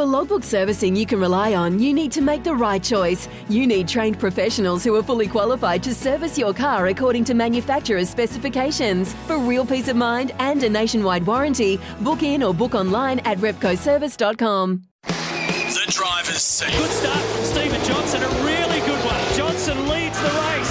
For logbook servicing you can rely on, you need to make the right choice. You need trained professionals who are fully qualified to service your car according to manufacturer's specifications. For real peace of mind and a nationwide warranty, book in or book online at repcoservice.com. The driver's seat. Good start from Stephen Johnson, a really good one. Johnson leads the race.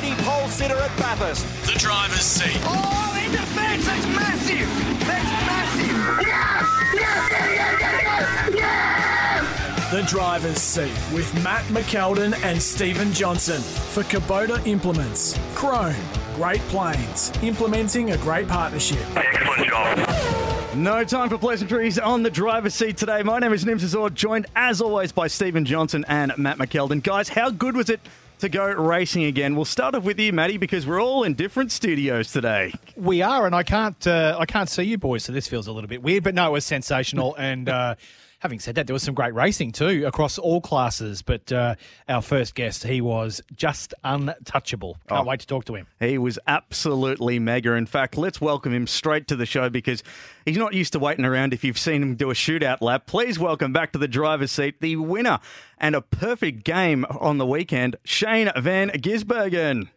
2020 pole sitter at Bathurst. The driver's seat. Oh, in defence, that's massive. That's massive. Yeah, yeah, yeah, yeah, yeah, yeah. The driver's seat with Matt McKeldin and Stephen Johnson for Kubota Implements. Krone, Great Plains, implementing a great partnership. Excellent job. No time for pleasantries on the driver's seat today. My name is Nims Azor, joined as always by Stephen Johnson and Matt McKeldin. Guys, how good was it to go racing again? We'll start off with you, Matty, because we're all in different studios today. We are, and I can't uh, I can't see you boys, so this feels a little bit weird. But no, it was sensational. and uh, having said that, there was some great racing too across all classes. But uh, our first guest, he was just untouchable. Can't Oh. wait to talk to him. He was absolutely mega. In fact, let's welcome him straight to the show because he's not used to waiting around if you've seen him do a shootout lap. Please welcome back to the driver's seat the winner and a perfect game on the weekend, Shane Van Gisbergen.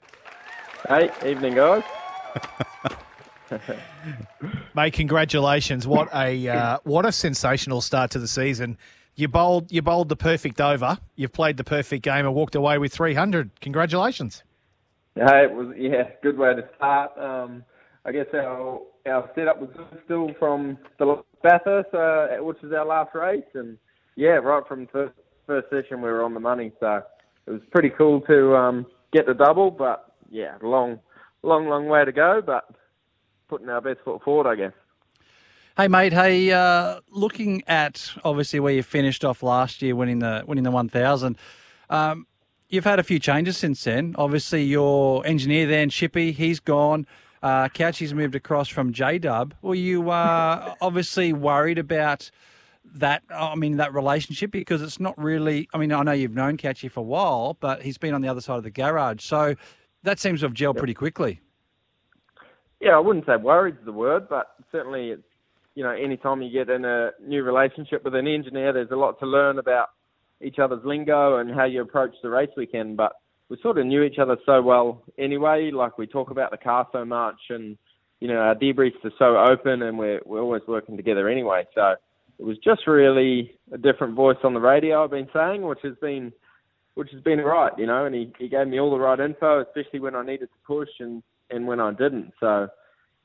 Hey, evening, guys. Mate, congratulations! What a uh, what a sensational start to the season. You bowled you bowled the perfect over. You've played the perfect game and walked away with three hundred. Congratulations. Hey, it was yeah, good way to start. Um, I guess our our setup was still from the Bathurst, uh, which was our last race, and yeah, right from first first session we were on the money. So it was pretty cool to um, get the double, but yeah, long, long, long way to go, but putting our best foot forward, I guess. Hey mate, hey, uh, looking at obviously where you finished off last year, winning the winning the one thousand. Um, you've had a few changes since then. Obviously, your engineer then, Chippy, he's gone. Uh, Couchy's moved across from J Dub. Were you uh, obviously worried about that? I mean, that relationship because it's not really. I mean, I know you've known Couchy for a while, but he's been on the other side of the garage, so that seems to have gelled pretty quickly. Yeah, I wouldn't say worried's the word, but certainly it's you know, anytime you get in a new relationship with an engineer, there's a lot to learn about each other's lingo and how you approach the race weekend. But we sort of knew each other so well anyway. Like we talk about the car so much, and you know, our debriefs are so open, and we're we're always working together anyway. So it was just really a different voice on the radio. I've been saying, which has been which has been right, you know. And he he gave me all the right info, especially when I needed to push and and when I didn't. So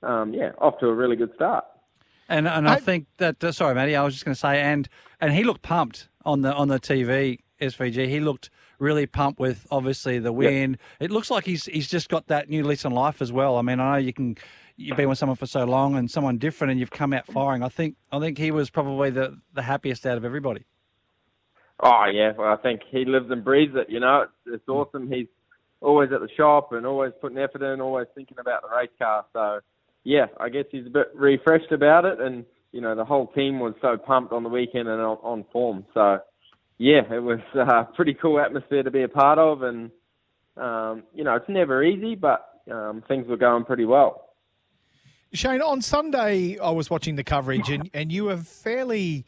um, yeah, off to a really good start. And and I, think that uh, sorry, Matty, I was just going to say, and and he looked pumped on the on the TV SVG. He looked really pumped with obviously the win. It looks like he's he's just got that new lease on life as well. I mean, I know you can you've been with someone for so long and someone different, and you've come out firing. I think I think he was probably the the happiest out of everybody. Oh yeah, well I think he lives and breathes it. You know, it's, it's awesome. He's always at the shop and always putting effort in, always thinking about the race car. So yeah, I guess he's a bit refreshed about it, and you know the whole team was so pumped on the weekend and on, on form. So yeah, it was a pretty cool atmosphere to be a part of, and um, you know it's never easy, but um, things were going pretty well. Shane, on Sunday, I was watching the coverage, and, and you were fairly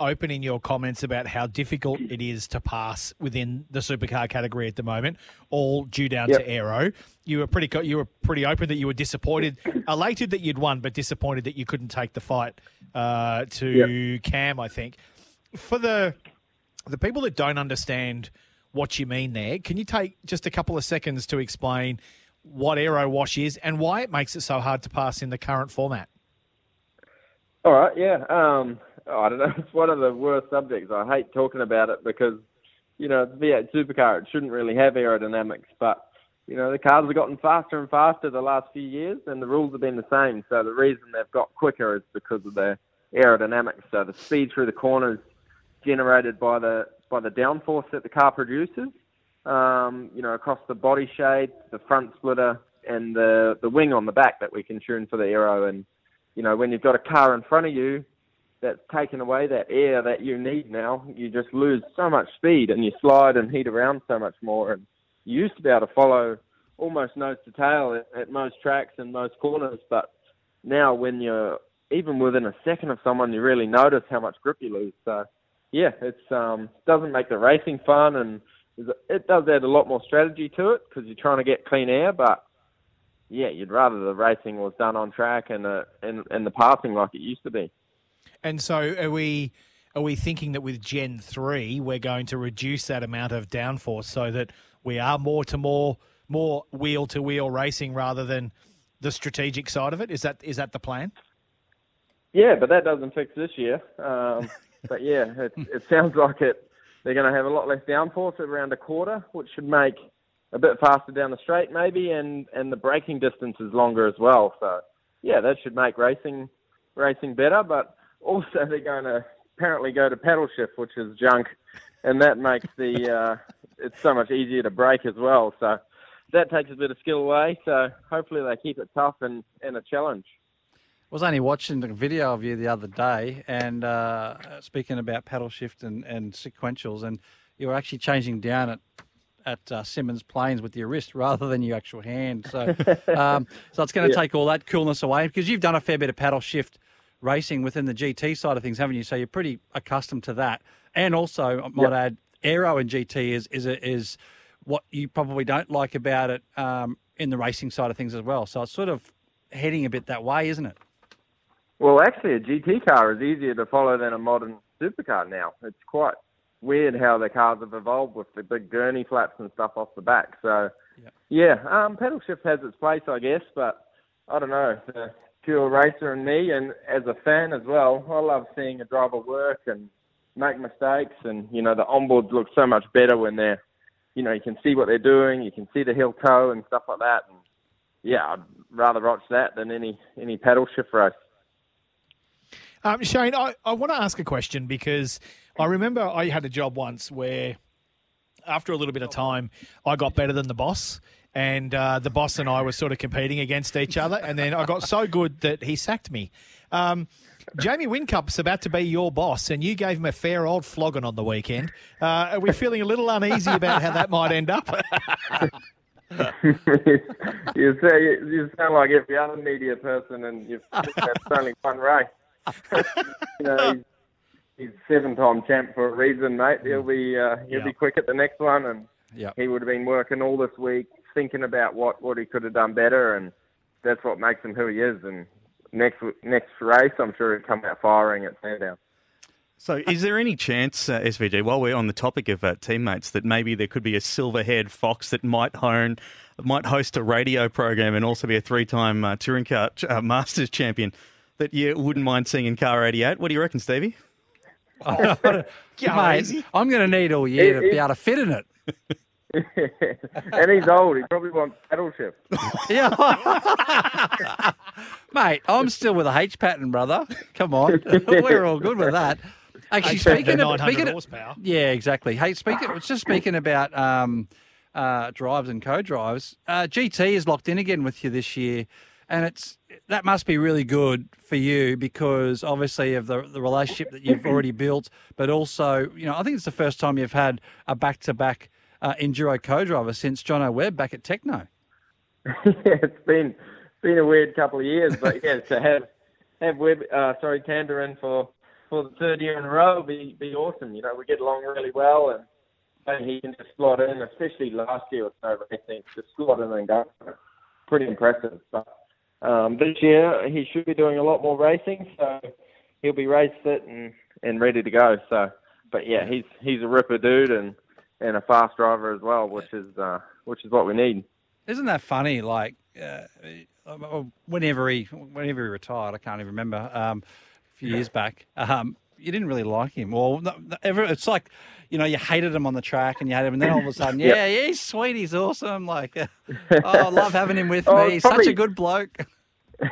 open in your comments about how difficult it is to pass within the supercar category at the moment, all due down Yep. to aero. You were pretty you were pretty open that you were disappointed, elated that you'd won, but disappointed that you couldn't take the fight uh, to Cam. I think for the the people that don't understand what you mean there, can you take just a couple of seconds to explain what aero wash is and why it makes it so hard to pass in the current format? All right, yeah. Um, I don't know. It's one of the worst subjects. I hate talking about it because, you know, a V8 supercar. It shouldn't really have aerodynamics, but you know, the cars have gotten faster and faster the last few years, and the rules have been the same. So the reason they've got quicker is because of the aerodynamics. So the speed through the corners generated by the by the downforce that the car produces. Um, you know, across the body shape, the front splitter, and the the wing on the back that we can tune for the aero. And you know, when you've got a car in front of you that's taken away that air that you need now, you just lose so much speed, and you slide and heat around so much more. And you used to be able to follow almost nose to tail at, at most tracks and most corners, but now when you're even within a second of someone, you really notice how much grip you lose. So, yeah, it's um, doesn't make the racing fun, and it does add a lot more strategy to it because you're trying to get clean air. But yeah, you'd rather the racing was done on track and uh, and and the passing like it used to be. And so, are we are we thinking that with Gen three, we're going to reduce that amount of downforce so that we are more to more more wheel to wheel racing rather than the strategic side of it? Is that is that the plan? Yeah, but that doesn't fix this year. Um, but yeah, it, it sounds like it. They're going to have a lot less downforce at around a quarter, which should make a bit faster down the straight maybe, and and the braking distance is longer as well. So yeah, that should make racing racing better. But also they're going to apparently go to pedal shift, which is junk, and that makes the uh, it's so much easier to break as well. So that takes a bit of skill away. So hopefully they keep it tough and, and a challenge. I was only watching a video of you the other day, and uh, speaking about paddle shift and, and sequentials, and you were actually changing down at at uh, Symmons Plains with your wrist rather than your actual hand. So, um, so it's going to yeah. take all that coolness away because you've done a fair bit of paddle shift racing within the GT side of things, haven't you? So you're pretty accustomed to that. And also, I might add, aero in GT is is is what you probably don't like about it um, in the racing side of things as well. So it's sort of heading a bit that way, isn't it? Well, actually, a GT car is easier to follow than a modern supercar now. It's quite weird how the cars have evolved with the big gurney flaps and stuff off the back. So, yeah, um, pedal shift has its place, I guess, but I don't know. The pure racer and me, and as a fan as well, I love seeing a driver work and make mistakes, and you know the onboards look so much better when they're, you know, you can see what they're doing, you can see the heel toe and stuff like that. And yeah, I'd rather watch that than any any paddle shift race. Um, Shane, I, I want to ask a question because I remember I had a job once where after a little bit of time, I got better than the boss. And uh, the boss and I were sort of competing against each other. And then I got so good that he sacked me. Um, Jamie Whincup's about to be your boss, and you gave him a fair old flogging on the weekend. Uh, are we feeling a little uneasy about how that might end up? you, say, you sound like every other media person, and you've that's only one race. you know, he's, he's seven-time champ for a reason, mate. He'll be uh, he'll yeah. be quick at the next one, and yep. he would have been working all this week thinking about what what he could have done better, and that's what makes him who he is. And next next race, I'm sure he'll come out firing at Sandown. So, is there any chance, uh, SVG, while we're on the topic of uh, teammates, that maybe there could be a silver-haired fox that might hone, might host a radio program and also be a three-time uh, touring car uh, Masters champion? that you wouldn't mind seeing in car 88. What do you reckon, Stevie? Oh, mate, I'm going to need all year to be able to fit in it. and he's old. He probably wants paddle shift. yeah. mate, I'm still with a H pattern, brother. Come on. We're all good with that. Actually, speaking of, speaking of, yeah, exactly. Hey, speaking, just speaking about um, uh, drives and co-drives, uh, GT is locked in again with you this year and it's that must be really good for you because obviously of the the relationship that you've already built, but also you know I think it's the first time you've had a back to back back enduro co-driver since Jono Webb back at Tekno. yeah, it's been been a weird couple of years, but yeah, to have have Webb, uh, sorry, Tander in for for the third year in a row be be awesome. You know, we get along really well, and, and he can just slot in, especially last year with no racing, just slot in and go. Pretty impressive. But um, this year he should be doing a lot more racing, so he'll be race fit and, and ready to go. So, but yeah, he's he's a ripper dude and and a fast driver as well, which is uh, which is what we need. Isn't that funny? Like uh, whenever he whenever he retired, I can't even remember um, a few years back. Um, you didn't really like him. Well, it's like you know you hated him on the track and you had him, and then all of a sudden, yeah, yeah, he's sweet, he's awesome. Like, oh, I love having him with oh, me. He's probably, such a good bloke.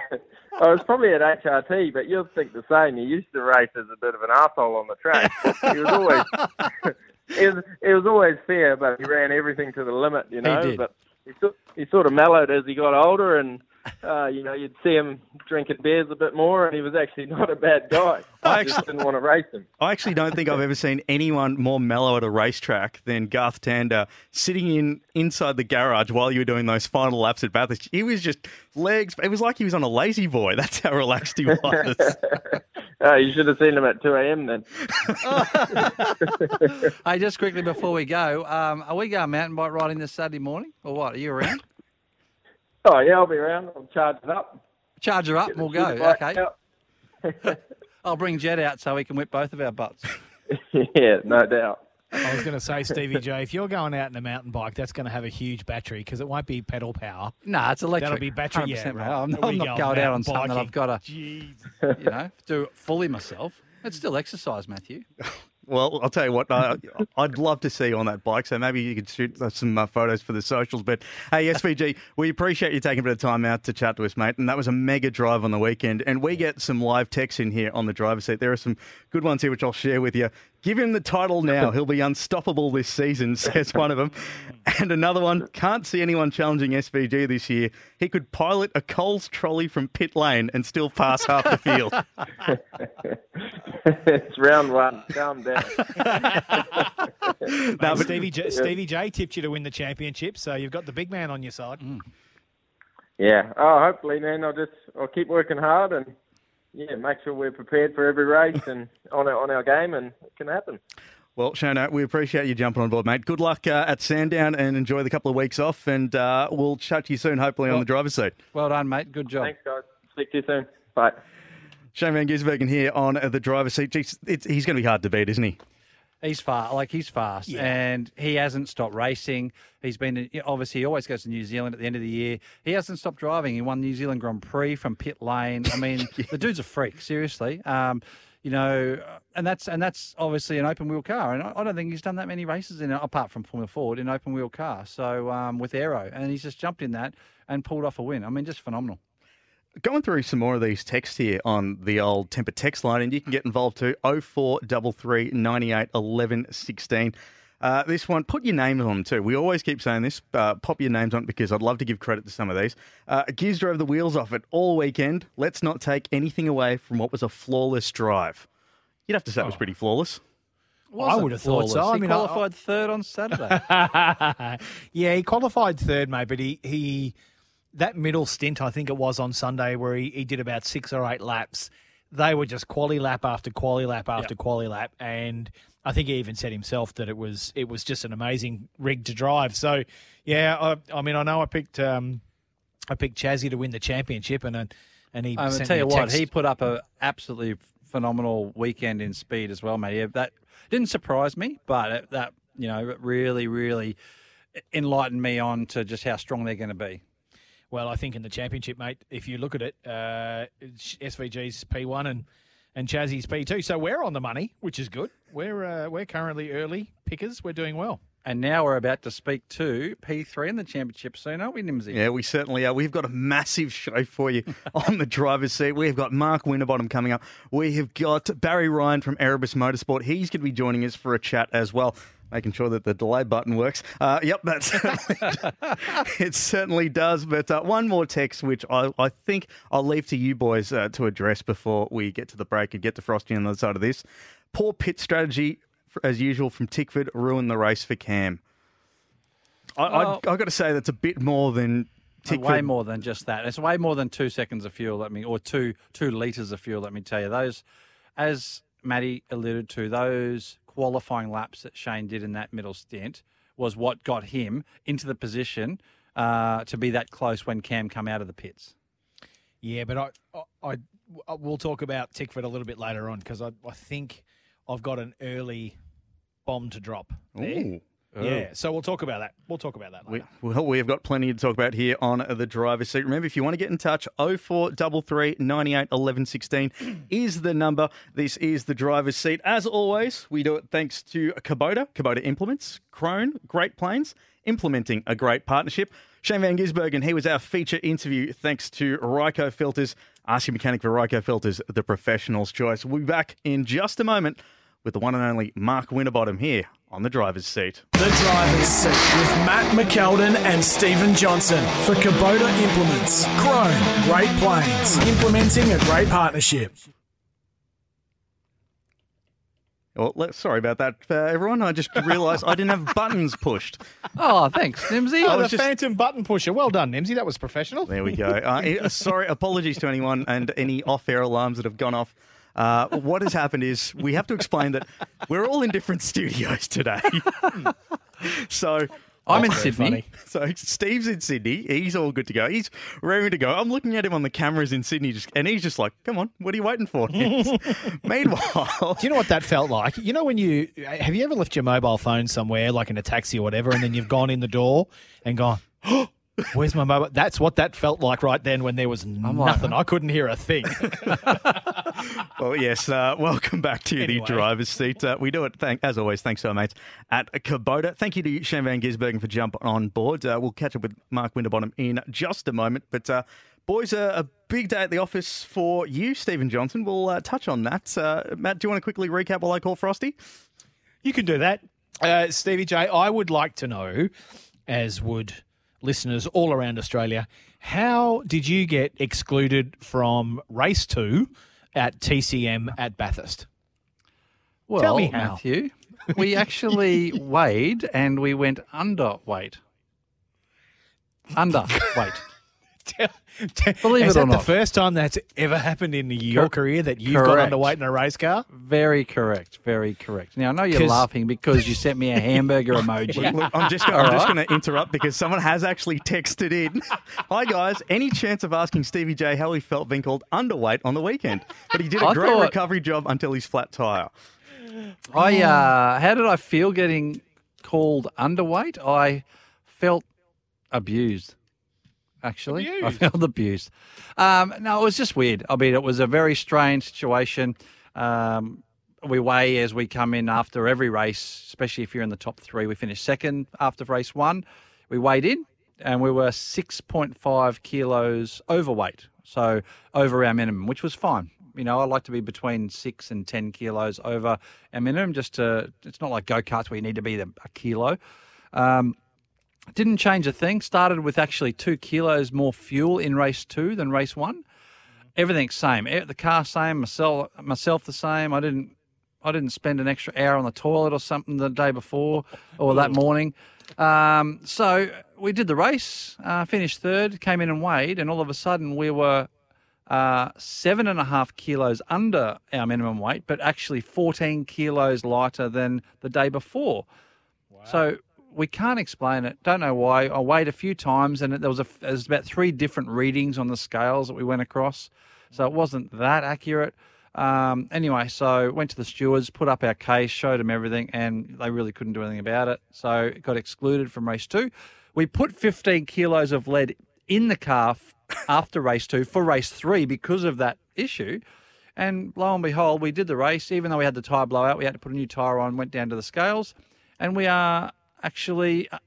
I was probably at HRT, but you'll think the same. He used to race as a bit of an asshole on the track. he was always it was it was always fair, but he ran everything to the limit, you know. He but he, he sort of mellowed as he got older, and uh, you know, you'd see him drinking beers a bit more, and he was actually not a bad guy. I just didn't want to race him. I actually don't think I've ever seen anyone more mellow at a racetrack than Garth Tander sitting in inside the garage while you were doing those final laps at Bathurst. He was just legs. It was like he was on a lazy boy. That's how relaxed he was. Oh, you should have seen him at 2 a.m. then. Hey, just quickly before we go, um, are we going mountain bike riding this Saturday morning, or what? Are you around? Oh, yeah, I'll be around. I'll charge it up. Charge her up, Get and we'll go. Okay. I'll bring Jed out so we can whip both of our butts. yeah, no doubt. I was going to say, Stevie J, if you're going out in a mountain bike, that's going to have a huge battery because it won't be pedal power. No, it's electric. That'll be battery. Yeah, right. I'm, There I'm not go, going out on mountain something that. I've got to, Jeez. you know, do it fully myself. It's still exercise, Matthew. Well, I'll tell you what, I, I'd love to see you on that bike. So maybe you could shoot some uh, photos for the socials. But hey, SVG, we appreciate you taking a bit of time out to chat to us, mate. And that was a mega drive on the weekend. And we get some live texts in here on the driver's seat. There are some good ones here, which I'll share with you. Give him the title now. He'll be unstoppable this season, says one of them. And another one, can't see anyone challenging SVG this year. He could pilot a Coles trolley from pit lane and still pass half the field. it's round one. Calm down. Mate, but- Stevie, J, Stevie J tipped you to win the championship, so you've got the big man on your side. Yeah. Oh, hopefully, man. I'll just I'll keep working hard and yeah, make sure we're prepared for every race and on our, on our game, and it can happen. Well, Shona, we appreciate you jumping on board, mate. Good luck uh, at Sandown and enjoy the couple of weeks off. And uh, we'll chat to you soon, hopefully, on the driver's seat. Well done, mate. Good job. Thanks, guys. Speak to you soon. Bye. Shane Van Gisbergen here on uh, the driver's seat. Jeez, it's, he's going to be hard to beat, isn't he? He's fast, like he's fast, Yeah. and he hasn't stopped racing. He's been obviously he always goes to New Zealand at the end of the year. He hasn't stopped driving. He won New Zealand Grand Prix from pit lane. I mean, the dude's a freak, seriously. Um, you know, and that's and that's obviously an open wheel car, and I, I don't think he's done that many races in it, apart from Formula Ford in open wheel car. So um, with Aero, and he's just jumped in that and pulled off a win. I mean, just phenomenal. Going through some more of these texts here on the old temper text line, and you can get involved too 0433 98 11 16. Uh, this one, put your names on them too. We always keep saying this. Uh, pop your names on it because I'd love to give credit to some of these. Uh, Giz drove the wheels off it all weekend. Let's not take anything away from what was a flawless drive. You'd have to say it was pretty flawless. I would have thought so. Flawless. I he mean, I- qualified third on Saturday. yeah, he qualified third, mate, but he, he that middle stint, I think it was on Sunday, where he, he did about six or eight laps. They were just quali lap after quali lap after quali lap, and I think he even said himself that it was it was just an amazing rig to drive. So, yeah, I, I mean, I know I picked um, I picked Chazzy to win the championship, and and he. Um, I sent tell you what, he put up a absolutely phenomenal weekend in speed as well, mate. Yeah, that didn't surprise me, but that you know really, really enlightened me on to just how strong they're going to be. Well, I think in the championship, mate, if you look at it, uh, SVG's P1 and and Chazzy's P2, so we're on the money, which is good. We're uh, we're currently early pickers. We're doing well. And now we're about to speak to P3 in the championship soon, aren't we, Nimsy? Yeah, we certainly are. We've got a massive show for you on the driver's seat. We've got Mark Winterbottom coming up. We have got Barry Ryan from Erebus Motorsport. He's going to be joining us for a chat as well. Making sure that the delay button works. Uh, yep, that's it. Certainly does. But uh, one more text, which I, I think I'll leave to you boys uh, to address before we get to the break and get to Frosty on the other side of this. Poor pit strategy, as usual, from Tickford ruined the race for Cam. I, Well- I, I've got to say that's a bit more than Tickford. Way more than just that. It's way more than two seconds of fuel. Let me, or two two liters of fuel. Let me tell you, those, as Matty alluded to, those qualifying laps that Shane did in that middle stint was what got him into the position uh, to be that close when Cam come out of the pits. Yeah, but I, I, I we'll talk about Tickford a little bit later on because I, I think I've got an early bomb to drop. There. Ooh. Yeah, so we'll talk about that. We'll talk about that later. We, well, we have got plenty to talk about here on the driver's seat. Remember, if you want to get in touch, 0433 98 11 16 is the number. This is the driver's seat. As always, we do it thanks to Kubota, Kubota Implements, Krone, Great Plains, implementing a great partnership. Shane Van Gisbergen, he was our feature interview thanks to Ryco Filters. Ask your mechanic for Ryco Filters, the professional's choice. We'll be back in just a moment with the one and only Mark Winterbottom here on the driver's seat. The driver's seat with Matt McKeldin and Stephen Johnson for Kubota Implements. Krone, Great Plains, implementing a great partnership. Well, let- sorry about that, uh, everyone. I just realised I didn't have buttons pushed. Oh, thanks, Nimsy. Oh, the just- phantom button pusher. Well done, Nimsy. That was professional. There we go. Uh, eh, sorry, apologies to anyone and any off-air alarms that have gone off. Uh, what has happened is we have to explain that we're all in different studios today. so I'm in Sydney. So Steve's in Sydney. He's all good to go. He's ready to go. I'm looking at him on the cameras in Sydney, just, and he's just like, "Come on, what are you waiting for?" Meanwhile, Do you know what that felt like? You know when you have you ever left your mobile phone somewhere, like in a taxi or whatever, and then you've gone in the door and gone, oh, "Where's my mobile?" That's what that felt like right then when there was like, nothing. I couldn't hear a thing. well, yes. Uh, welcome back to Anyway. the driver's seat. Uh, we do it, thank, as always. Thanks to our mates at Kubota. Thank you to Shane Van Gisbergen for jumping on board. Uh, we'll catch up with Mark Winterbottom in just a moment, but. Uh, Boys, uh, a big day at the office for you, Stephen Johnson. We'll uh, touch on that. Uh, Matt, do you want to quickly recap while I call Frosty? You can do that. Uh, Stevie J, I would like to know, as would listeners all around Australia, how did you get excluded from race two at TCM at Bathurst? Well, Tell me how. Matthew, we actually weighed and we went underweight. Underweight. Believe Is it that or the first time that's ever happened in your Cor- career that you've correct. gone underweight in a race car? Very correct. Very correct. Now I know you're 'Cause- laughing because you sent me a hamburger emoji. Look, I'm just, I'm just going to interrupt because someone has actually texted in. Hi guys, any chance of asking Stevie J how he felt being called underweight on the weekend? But he did a I great thought- recovery job until his flat tire. I uh, how did I feel getting called underweight? I felt abused. Actually, I felt abused. Um, no, it was just weird. I mean, it was a very strange situation. Um, we weigh as we come in after every race, especially if you're in the top three. We finished second after race one. We weighed in, and we were 6.5 kilos overweight, so over our minimum, which was fine. You know, I like to be between six and 10 kilos over our minimum, just to, it's not like go karts where you need to be a kilo. Um, didn't change a thing. Started with actually two kilos more fuel in race two than race one. Everything's same. The car same. Myself, myself the same. I didn't. I didn't spend an extra hour on the toilet or something the day before or that morning. Um, so we did the race, uh, finished third, came in and weighed, and all of a sudden we were uh, seven and a half kilos under our minimum weight, but actually 14 kilos lighter than the day before. So we can't explain it. Don't know why. I weighed a few times, and there was a there was about three different readings on the scales that we went across. So it wasn't that accurate. Um, anyway, so went to the stewards, put up our case, showed them everything, and they really couldn't do anything about it. So it got excluded from race two. We put 15 kilos of lead in the car after race two for race three because of that issue. And lo and behold, we did the race. Even though we had the tyre blowout, we had to put a new tyre on, went down to the scales, and we are actually uh,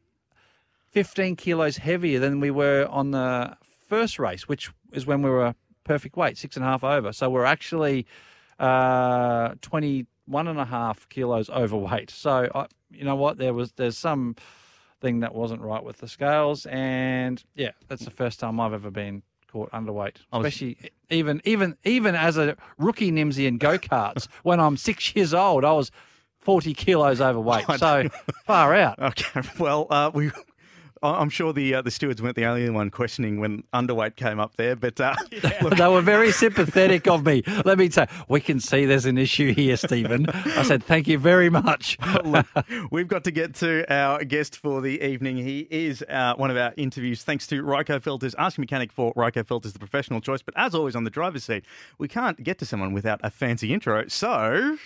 15 kilos heavier than we were on the first race, which is when we were perfect weight, six and a half over. So we're actually uh, 21 and a half kilos overweight. So, I, you know what? There was there's some thing that wasn't right with the scales, and yeah, that's the first time I've ever been caught underweight, was- especially even even even as a rookie Nimsy in go karts when I'm six years old. I was 40 kilos overweight. So far out. Okay, well, uh, we. I- I'm sure the uh, the stewards weren't the only one questioning when underweight came up there, but uh, look, they were very sympathetic of me. Let me say, we can see there's an issue here, Stephen. I said, thank you very much. Look, we've got to get to our guest for the evening. He is uh, one of our interviews. Thanks to Ryco Filters. Ask your mechanic for Ryco Filters, the professional choice. But as always, on the driver's seat, we can't get to someone without a fancy intro. So,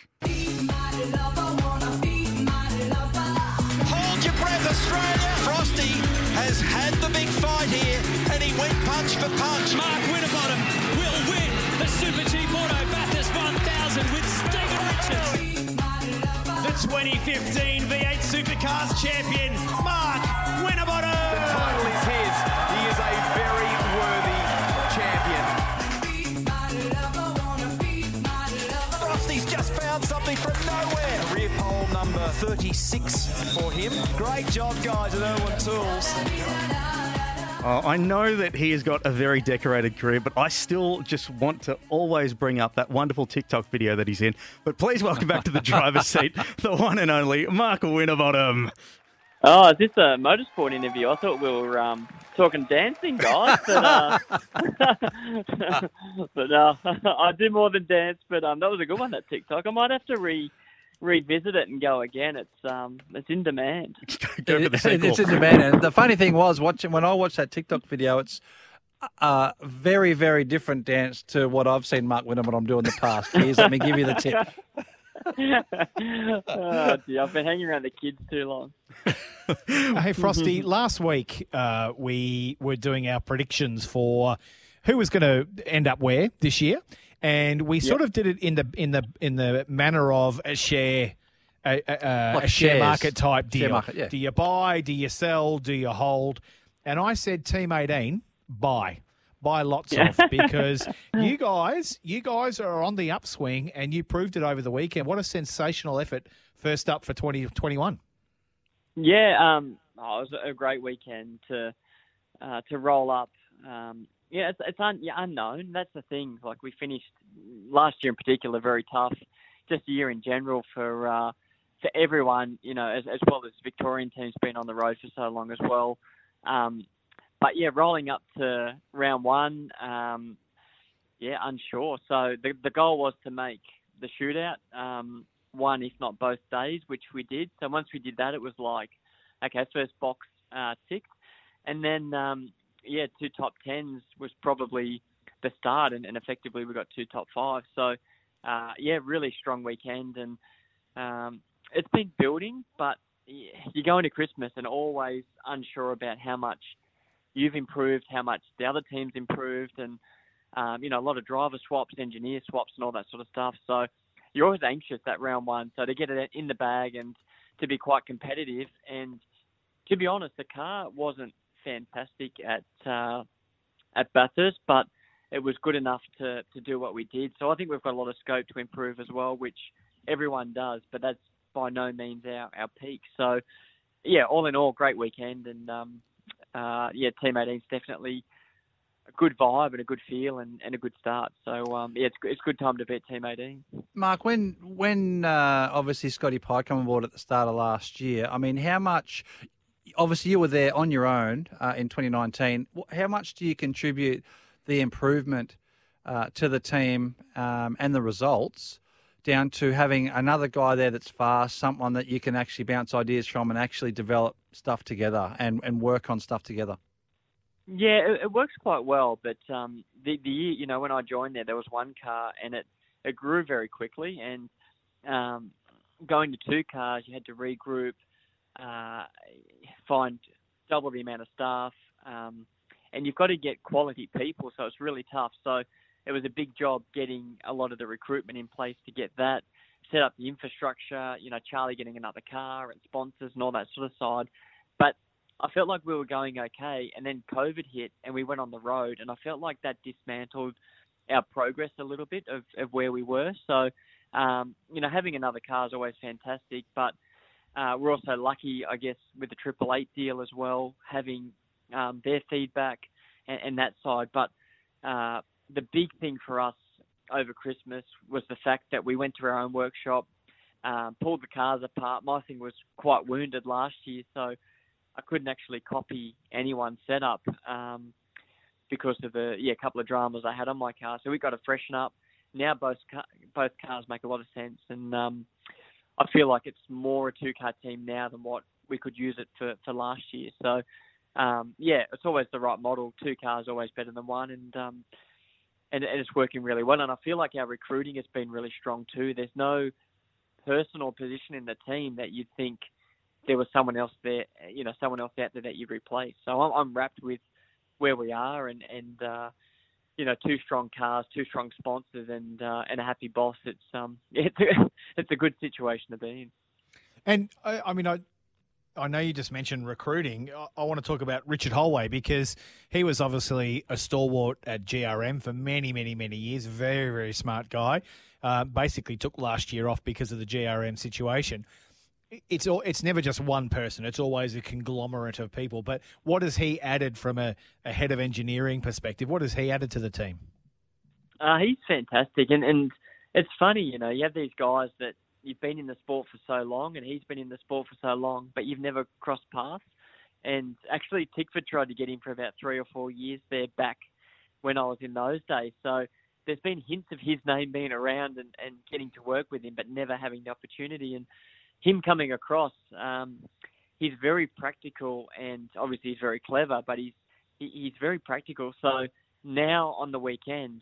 Hold your breath, Australia. Frosty has had the big fight here, and he went punch for punch. Mark Winterbottom will win the Super Cheap Auto Bathurst 1000 with Stephen Richards. The 2015 V8 Supercars champion, Mark Winterbottom. 36 for him. Great job, guys, at Irwin Tools. Uh, I know that he has got a very decorated career, but I still just want to always bring up that wonderful TikTok video that he's in. But please welcome back to the driver's seat, the one and only Mark Winterbottom. Oh, is this a motorsport interview? I thought we were um, talking dancing, guys. But, uh, but uh, I do more than dance. But um, that was a good one, that TikTok. I might have to re revisit it and go again. It's um, it's in demand. Go for the sequel. it's in demand. And the funny thing was, watching when I watched that TikTok video, it's a very, very different dance to what I've seen Mark Winterbottom do in the past. Here's, let me give you the tip. oh, dear, I've been hanging around the kids too long. hey, Frosty, last week uh, we were doing our predictions for who was going to end up where this year, and we sort of did it in the in the in the manner of a share. A, a, Like a share market type deal. market, yeah. Do you buy? Do you sell? Do you hold? And I said, Team 18, buy. Buy lots Yeah. of because you guys, you guys are on the upswing and you proved it over the weekend. What a sensational effort first up for 2021. Yeah, um, oh, it was a great weekend to uh, to roll up. Um, yeah, it's, it's un, yeah, unknown. That's the thing. Like we finished last year in particular very tough. Just a year in general for uh, for everyone, you know, as, as well as Victorian teams been on the road for so long as well. Um, but yeah, rolling up to round one, um, yeah, unsure. So the the goal was to make the shootout um, one, if not both days, which we did. So once we did that, it was like, okay, first box uh, ticked, and then um, yeah, two top tens was probably the start, and, and effectively we got two top fives. So uh, yeah, really strong weekend, and um, it's been building, but you go into Christmas and always unsure about how much you've improved, how much the other team's improved, and um, you know a lot of driver swaps, engineer swaps, and all that sort of stuff. So you're always anxious that round one. So to get it in the bag and to be quite competitive, and to be honest, the car wasn't fantastic at uh, at Bathurst, but it was good enough to, to do what we did. So I think we've got a lot of scope to improve as well, which everyone does, but that's by no means our, our peak. So yeah, all in all, great weekend, and um, uh, yeah, Team 18's definitely a good vibe and a good feel and, and a good start. So um, yeah, it's it's a good time to be at Team 18. Mark, when when uh, obviously Scotty Pye came on board at the start of last year, I mean, how much? Obviously, you were there on your own uh, in 2019. How much do you contribute the improvement uh, to the team um, and the results down to having another guy there that's fast, someone that you can actually bounce ideas from and actually develop stuff together and, and work on stuff together? Yeah, it, it works quite well. But um, the the year, you know, when I joined there, there was one car, and it it grew very quickly. And um, going to two cars, you had to regroup, uh, find double the amount of staff, um, and you've got to get quality people. So it's really tough. So it was a big job getting a lot of the recruitment in place to get that, set up the infrastructure. You know, Charlie getting another car and sponsors and all that sort of side. But I felt like we were going okay, and then COVID hit, and we went on the road, and I felt like that dismantled our progress a little bit of, of where we were. So, um, you know, having another car is always fantastic, but uh, we're also lucky, I guess, with the Triple Eight deal as well, having um, their feedback and, and that side. But uh, the big thing for us over Christmas was the fact that we went to our own workshop, um, pulled the cars apart. My thing was quite wounded last year, so I couldn't actually copy anyone's setup um, because of the yeah couple of dramas I had on my car. So we got to freshen up. Now both both cars make a lot of sense, and um, I feel like it's more a two car team now than what we could use it for for last year. So um, yeah, it's always the right model. Two cars always better than one, and um, and, and it's working really well. And I feel like our recruiting has been really strong too. There's no personal position in the team that you'd think there was someone else there, you know, someone else out there that you'd replace. So I'm, I'm wrapped with where we are, and and uh, you know, two strong cars, two strong sponsors, and uh, and a happy boss. It's um, it's a, it's a good situation to be in. And I, I mean, I I know you just mentioned recruiting. I, I want to talk about Richard Hollway because he was obviously a stalwart at GRM for many, many, many years. Very, very smart guy. Uh, basically, took last year off because of the GRM situation. It's all, it's never just one person. It's always a conglomerate of people. But what has he added from a, a head of engineering perspective? What has he added to the team? Uh, he's fantastic, and and it's funny, you know, you have these guys that you've been in the sport for so long, and he's been in the sport for so long, but you've never crossed paths. And actually, Tickford tried to get him for about three or four years there back when I was in those days. So there's been hints of his name being around and, and getting to work with him, but never having the opportunity. And him coming across, um, he's very practical and obviously he's very clever, but he's he's very practical. So now on the weekends,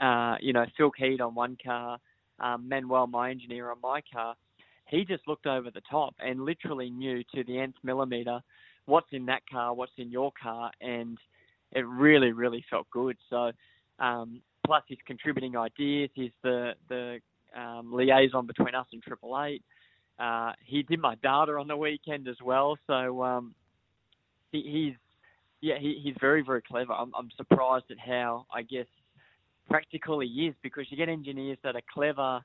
uh, you know, Phil Keed on one car, um, Manuel, my engineer, on my car, he just looked over the top and literally knew to the nth millimeter what's in that car, what's in your car, and it really, really felt good. So, um, plus he's contributing ideas. He's the the um, liaison between us and Triple Eight. Uh, he did my data on the weekend as well. So um, he, he's yeah, he, he's very very clever. I'm, I'm surprised at how I guess practical he is because you get engineers that are clever.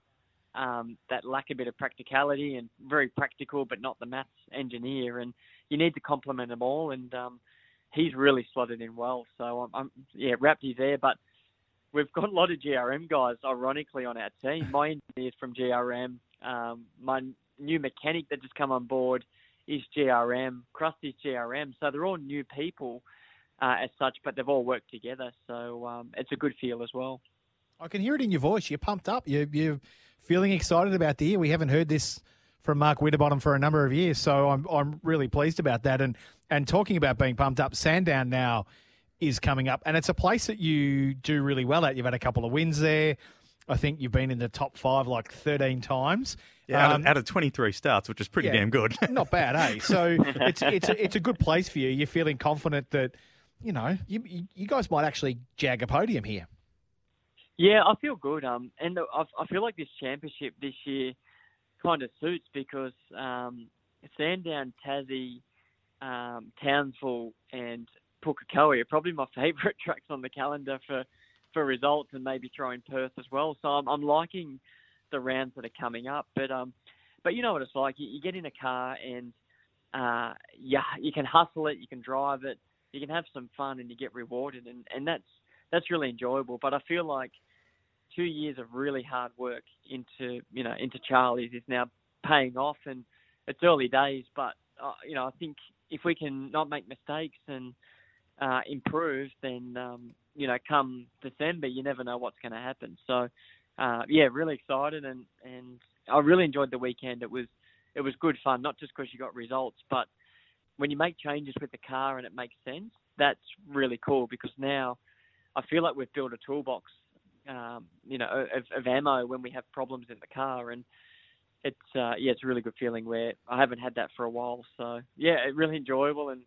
Um, that lack a bit of practicality and very practical, but not the maths engineer. And you need to complement them all. And um, he's really slotted in well. So I'm, I'm yeah, there. But we've got a lot of GRM guys, ironically, on our team. My engineer's from GRM. Um, my new mechanic that just come on board is GRM. Krusty's GRM. So they're all new people uh, as such, but they've all worked together. So um, it's a good feel as well. I can hear it in your voice. You're pumped up. You're, you're feeling excited about the year. We haven't heard this from Mark Winterbottom for a number of years, so I'm I'm really pleased about that. And and talking about being pumped up, Sandown now is coming up, and it's a place that you do really well at. You've had a couple of wins there. I think you've been in the top five like 13 times. Yeah, out, of, um, out of 23 starts, which is pretty yeah, damn good. not bad, eh? So it's it's a, it's a good place for you. You're feeling confident that you know you you guys might actually jag a podium here. Yeah, I feel good. Um, and I, I feel like this championship this year kind of suits because um, Sandown, Tassie, um, Townsville, and Pukekohe are probably my favourite tracks on the calendar for, for results, and maybe throwing Perth as well. So I'm, I'm liking the rounds that are coming up. But um, but you know what it's like. You, you get in a car and uh, yeah, you can hustle it, you can drive it, you can have some fun, and you get rewarded, and, and that's that's really enjoyable. But I feel like two years of really hard work into you know into Charlie's is now paying off, and it's early days, but uh, you know I think if we can not make mistakes and uh, improve, then um, you know come December you never know what's going to happen. So uh, yeah, really excited and and I really enjoyed the weekend. It was it was good fun, not just because you got results, but when you make changes with the car and it makes sense, that's really cool because now I feel like we've built a toolbox um, you know, of, of ammo when we have problems in the car. And it's uh, yeah, it's a really good feeling where I haven't had that for a while. So yeah, really enjoyable and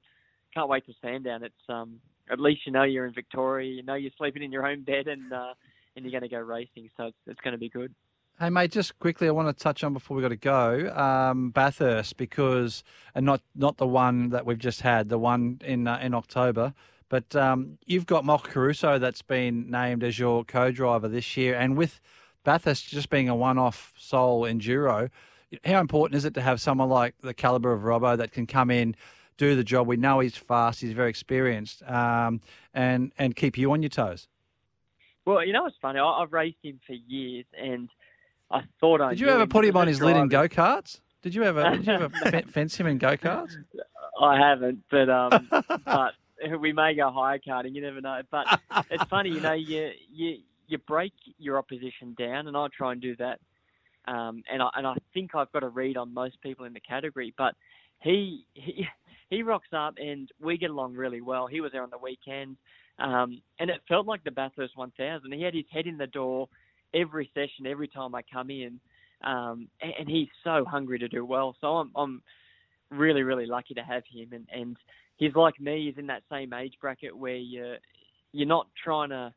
can't wait to Sandown. It's um, at least you know you're in Victoria, you know you're sleeping in your own bed, and uh, and you're going to go racing. So it's it's going to be good. Hey mate, just quickly, I want to touch on before we got to go um, Bathurst because, and not not the one that we've just had, the one in uh, in October. But um, you've got Mock Caruso that's been named as your co-driver this year, and with Bathurst just being a one-off sole enduro, how important is it to have someone like the caliber of Robbo that can come in, do the job? We know he's fast, he's very experienced, um, and and keep you on your toes. Well, you know what's funny? I, have raced him for years, and I thought I did. You ever put him on his lid in go karts? Did you ever? Did you ever fence him in go karts? I haven't, but um, but we may go hire karting. You never know. But it's funny, you know, you you you break your opposition down, and I try and do that. Um, and I and I think I've got a read on most people in the category. But he he he rocks up, and we get along really well. He was there on the weekend, um, and it felt like the Bathurst 1000. He had his head in the door every session, every time I come in. Um, and, and he's so hungry to do well. So I'm, I'm really, really lucky to have him. And, and he's like me. He's in that same age bracket where you you're not trying to,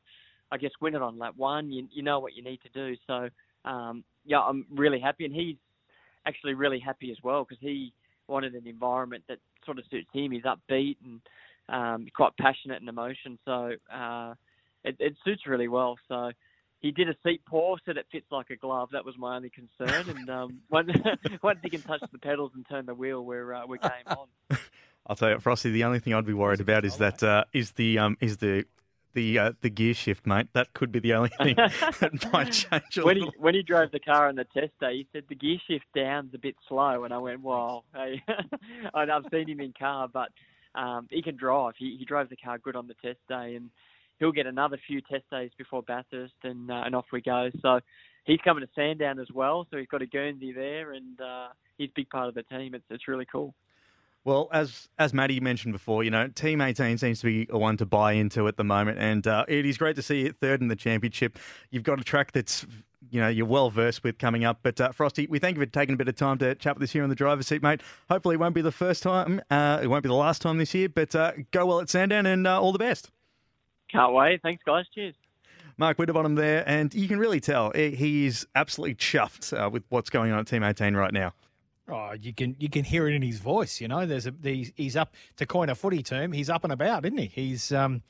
I guess, win it on lap one. You you know what you need to do. So um, yeah, I'm really happy, and he's actually really happy as well because he wanted an environment that sort of suits him. He's upbeat and um, quite passionate and emotion, so uh, it, it suits really well. So he did a seat Paul said it fits like a glove. That was my only concern. And um, once, once he can touch the pedals and turn the wheel, we're uh, we're game on. I'll tell you, Frosty. The only thing I'd be worried about is that uh, is the um, is the the uh, the gear shift, mate. That could be the only thing that might change a when he when he drove the car on the test day, he said the gear shift down's a bit slow, and I went, "Wow!" Hey, and I've seen him in car, but um, he can drive. He he drove the car good on the test day, and he'll get another few test days before Bathurst, and uh, and off we go. So he's coming to Sandown as well, so he's got a Guernsey there, and uh, he's a big part of the team. It's it's really cool. Well, as as Maddie mentioned before, you know, Team 18 seems to be a one to buy into at the moment, and uh, it is great to see it third in the championship. You've got a track that's, you know, you're well versed with coming up. But uh, Frosty, we thank you for taking a bit of time to chat with us here in the driver's seat, mate. Hopefully, it won't be the first time, uh, it won't be the last time this year. But uh, go well at Sandown, and uh, all the best. Can't wait. Thanks, guys. Cheers. Mark Winterbottom there, and you can really tell he- he is absolutely chuffed uh, with what's going on at Team 18 right now. Oh, you can you can hear it in his voice. You know, there's a he's, he's up to coin a footy term. He's up and about, isn't he? He's. Um,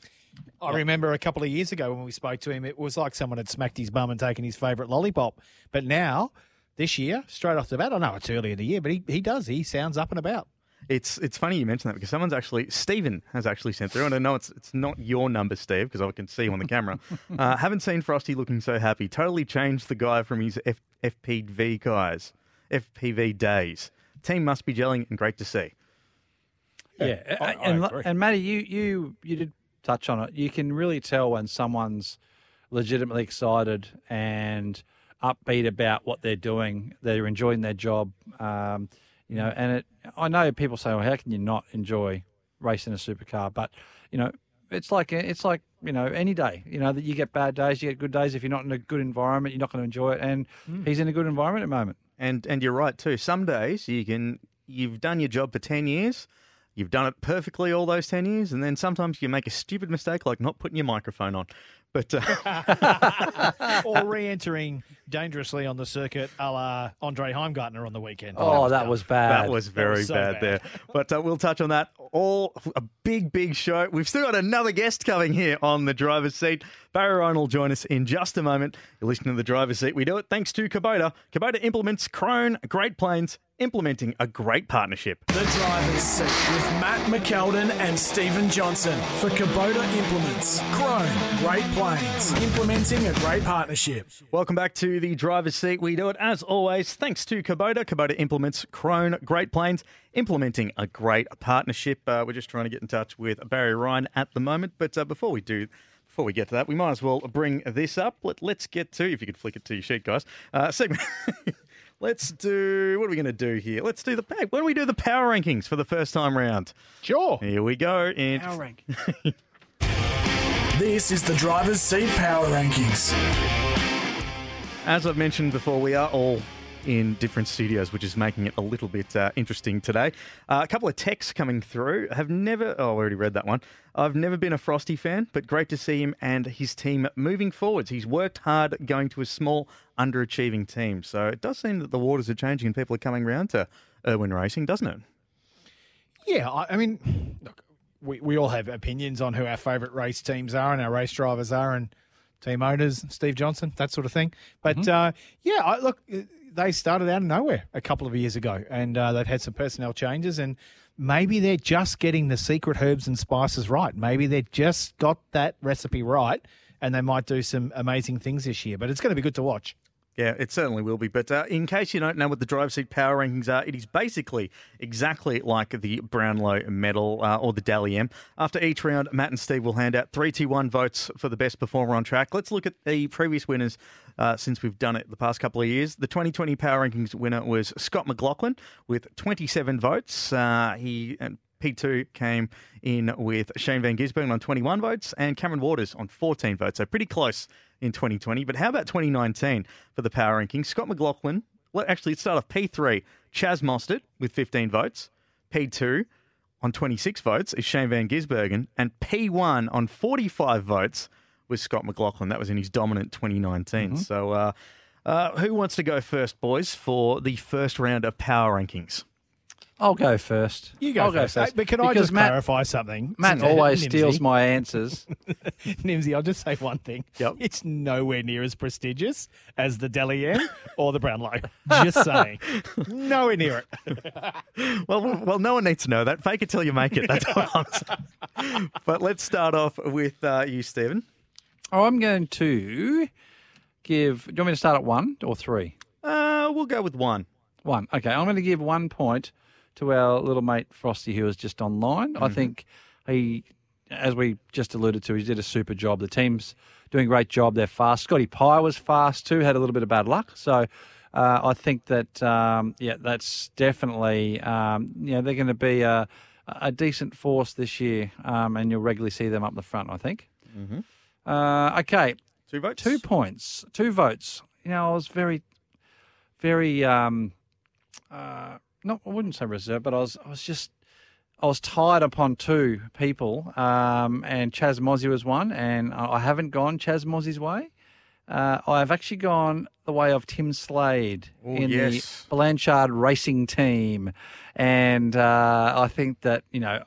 I remember a couple of years ago when we spoke to him, it was like someone had smacked his bum and taken his favourite lollipop. But now, this year, straight off the bat, I know it's early in the year, but he, he does. He sounds up and about. It's it's funny you mention that because someone's actually Stephen has actually sent through, and I know it's it's not your number, Steve, because I can see you on the camera. uh, haven't seen Frosty looking so happy. Totally changed the guy from his F, FPV guys, FPV days. Team must be gelling, and great to see. Yeah, I- I and agree. and Matty, you you you did touch on it. You can really tell when someone's legitimately excited and upbeat about what they're doing. They're enjoying their job. Um, you know, and it. I know people say, "Well, how can you not enjoy racing a supercar?" But you know, it's like it's like you know any day. You know that you get bad days, you get good days. If you're not in a good environment, you're not going to enjoy it. And he's in a good environment at the moment. And and you're right too. Some days you can you've done your job for ten years. You've done it perfectly all those 10 years, and then sometimes you make a stupid mistake like not putting your microphone on. But uh, or re-entering dangerously on the circuit, a la Andre Heimgartner on the weekend. Oh, that was bad. That was very was so bad, bad. there. But uh, we'll touch on that. All a big, big show. We've still got another guest coming here on the driver's seat. Barry Ryan will join us in just a moment. You're listening to the driver's seat. We do it thanks to Kubota. Kubota implements Krone Great Plains, implementing a great partnership. The driver's seat with Matt McKeldin and Stephen Johnson for Kubota Implements. Krone, Great Plains, implementing a great partnership. Welcome back to the driver's seat. We do it as always thanks to Kubota. Kubota implements Krone Great Plains, implementing a great partnership. Uh, we're just trying to get in touch with Barry Ryan at the moment. But uh, before we do, before we get to that, we might as well bring this up. Let, let's get to, if you could flick it to your sheet, guys. Uh, segment. let's do, what are we going to do here? Let's do the, hey, why don't we do the power rankings for the first time round? Sure. Here we go. In, Power rank. This is the driver's seat power rankings. As I've mentioned before, we are all in different studios, which is making it a little bit uh, interesting today. Uh, a couple of texts coming through. Have never, oh, I already read that one. I've never been a Frosty fan, but great to see him and his team moving forwards. He's worked hard going to a small, underachieving team. So it does seem that the waters are changing and people are coming around to Irwin Racing, doesn't it? Yeah, I, I mean, look, we, we all have opinions on who our favourite race teams are and our race drivers are and team owners, Steve Johnson, that sort of thing. But uh, yeah, I, look, uh, they started out of nowhere a couple of years ago and uh, they've had some personnel changes and maybe they're just getting the secret herbs and spices right. Maybe they've just got that recipe right and they might do some amazing things this year. But it's going to be good to watch. Yeah, it certainly will be. But uh, in case you don't know what the drive seat power rankings are, it is basically exactly like the Brownlow medal uh, or the Dally M. After each round, Matt and Steve will hand out 3 2 1 votes for the best performer on track. Let's look at the previous winners uh, since we've done it the past couple of years. The 2020 power rankings winner was Scott McLaughlin with 27 votes. Uh, he. And P2 came in with Shane Van Gisbergen on 21 votes and Cameron Waters on 14 votes. So pretty close in 2020. But how about 2019 for the power rankings? Scott McLaughlin, well, actually, let's start off P3, Chaz Mostert with 15 votes. P2 on 26 votes is Shane Van Gisbergen. And P1 on 45 votes was Scott McLaughlin. That was in his dominant 2019. So uh, uh, who wants to go first, boys, for the first round of power rankings? I'll go first. You go I'll first. go first. But can I Because just Matt, clarify something? Matt Since- always Nimsy. steals my answers. Nimsy, I'll just say one thing. Yep. It's nowhere near as prestigious as the Dally M or the Brownlow. Just saying. nowhere near it. Well, well, well, no one needs to know that. Fake it till you make it. That's what I'm saying. But let's start off with uh, you, Stephen. Oh, I'm going to give. Do you want me to start at one or three? Uh, we'll go with one. One. Okay, I'm going to give one point to our little mate Frosty, who was just online. I think he, as we just alluded to, he did a super job. The team's doing a great job. They're fast. Scotty Pye was fast too. Had a little bit of bad luck. So uh, I think that um, yeah, that's definitely um, you know they're going to be a, a decent force this year, um, and you'll regularly see them up the front. I think. Uh, okay, Two votes. two points, two votes. You know, I was very, very, um, uh, not I wouldn't say reserved, but I was, I was just, I was tied upon two people, um, and Chaz Mozzie was one, and I haven't gone Chaz Mozzie's way. Uh, I've actually gone the way of Tim Slade Oh, in yes. the Blanchard Racing Team, and uh, I think that you know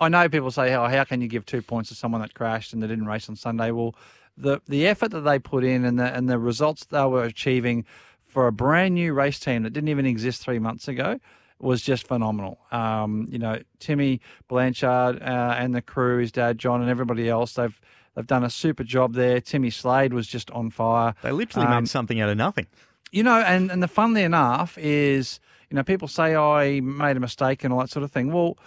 I know people say, "Oh, how can you give two points to someone that crashed and they didn't race on Sunday?" Well, the the effort that they put in and the and the results they were achieving for a brand new race team that didn't even exist three months ago was just phenomenal. Um, you know, Timmy Blanchard uh, and the crew, his dad John, and everybody else, they've they've done a super job there. Timmy Slade was just on fire. They literally Um, made something out of nothing. you know, and, and the funnily enough is, you know, people say "Oh, I made a mistake and all that sort of thing. Well,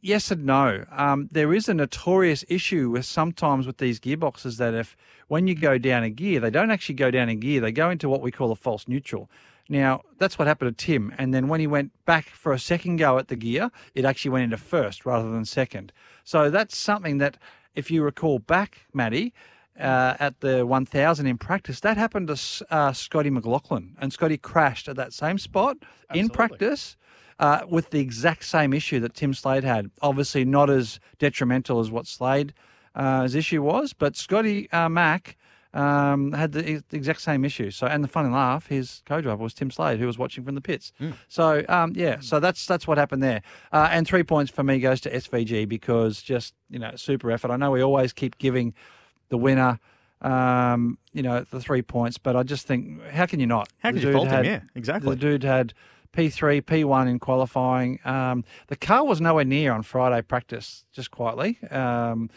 yes and no. Um, there is a notorious issue with sometimes with these gearboxes that if when you go down a gear, they don't actually go down a gear; they go into what we call a false neutral. Now, that's what happened to Tim. And then when he went back for a second go at the gear, it actually went into first rather than second. So that's something that, if you recall back, Maddie, uh, at the 1000 in practice, that happened to uh, Scotty McLaughlin. And Scotty crashed at that same spot in practice uh, with the exact same issue that Tim Slade had. Obviously, not as detrimental as what Slade's issue was, but Scotty uh, Mack um, had the, the exact same issue. So, and the funny laugh, his co-driver was Tim Slade, who was watching from the pits. So, um, yeah, so that's that's what happened there. Uh, and three points for me goes to SVG because just you know super effort. I know we always keep giving the winner. Um, you know the three points, but I just think how can you not? How can you fault him? Yeah, exactly. The dude had P3, P1 in qualifying. Um, the car was nowhere near on Friday practice, just quietly, um,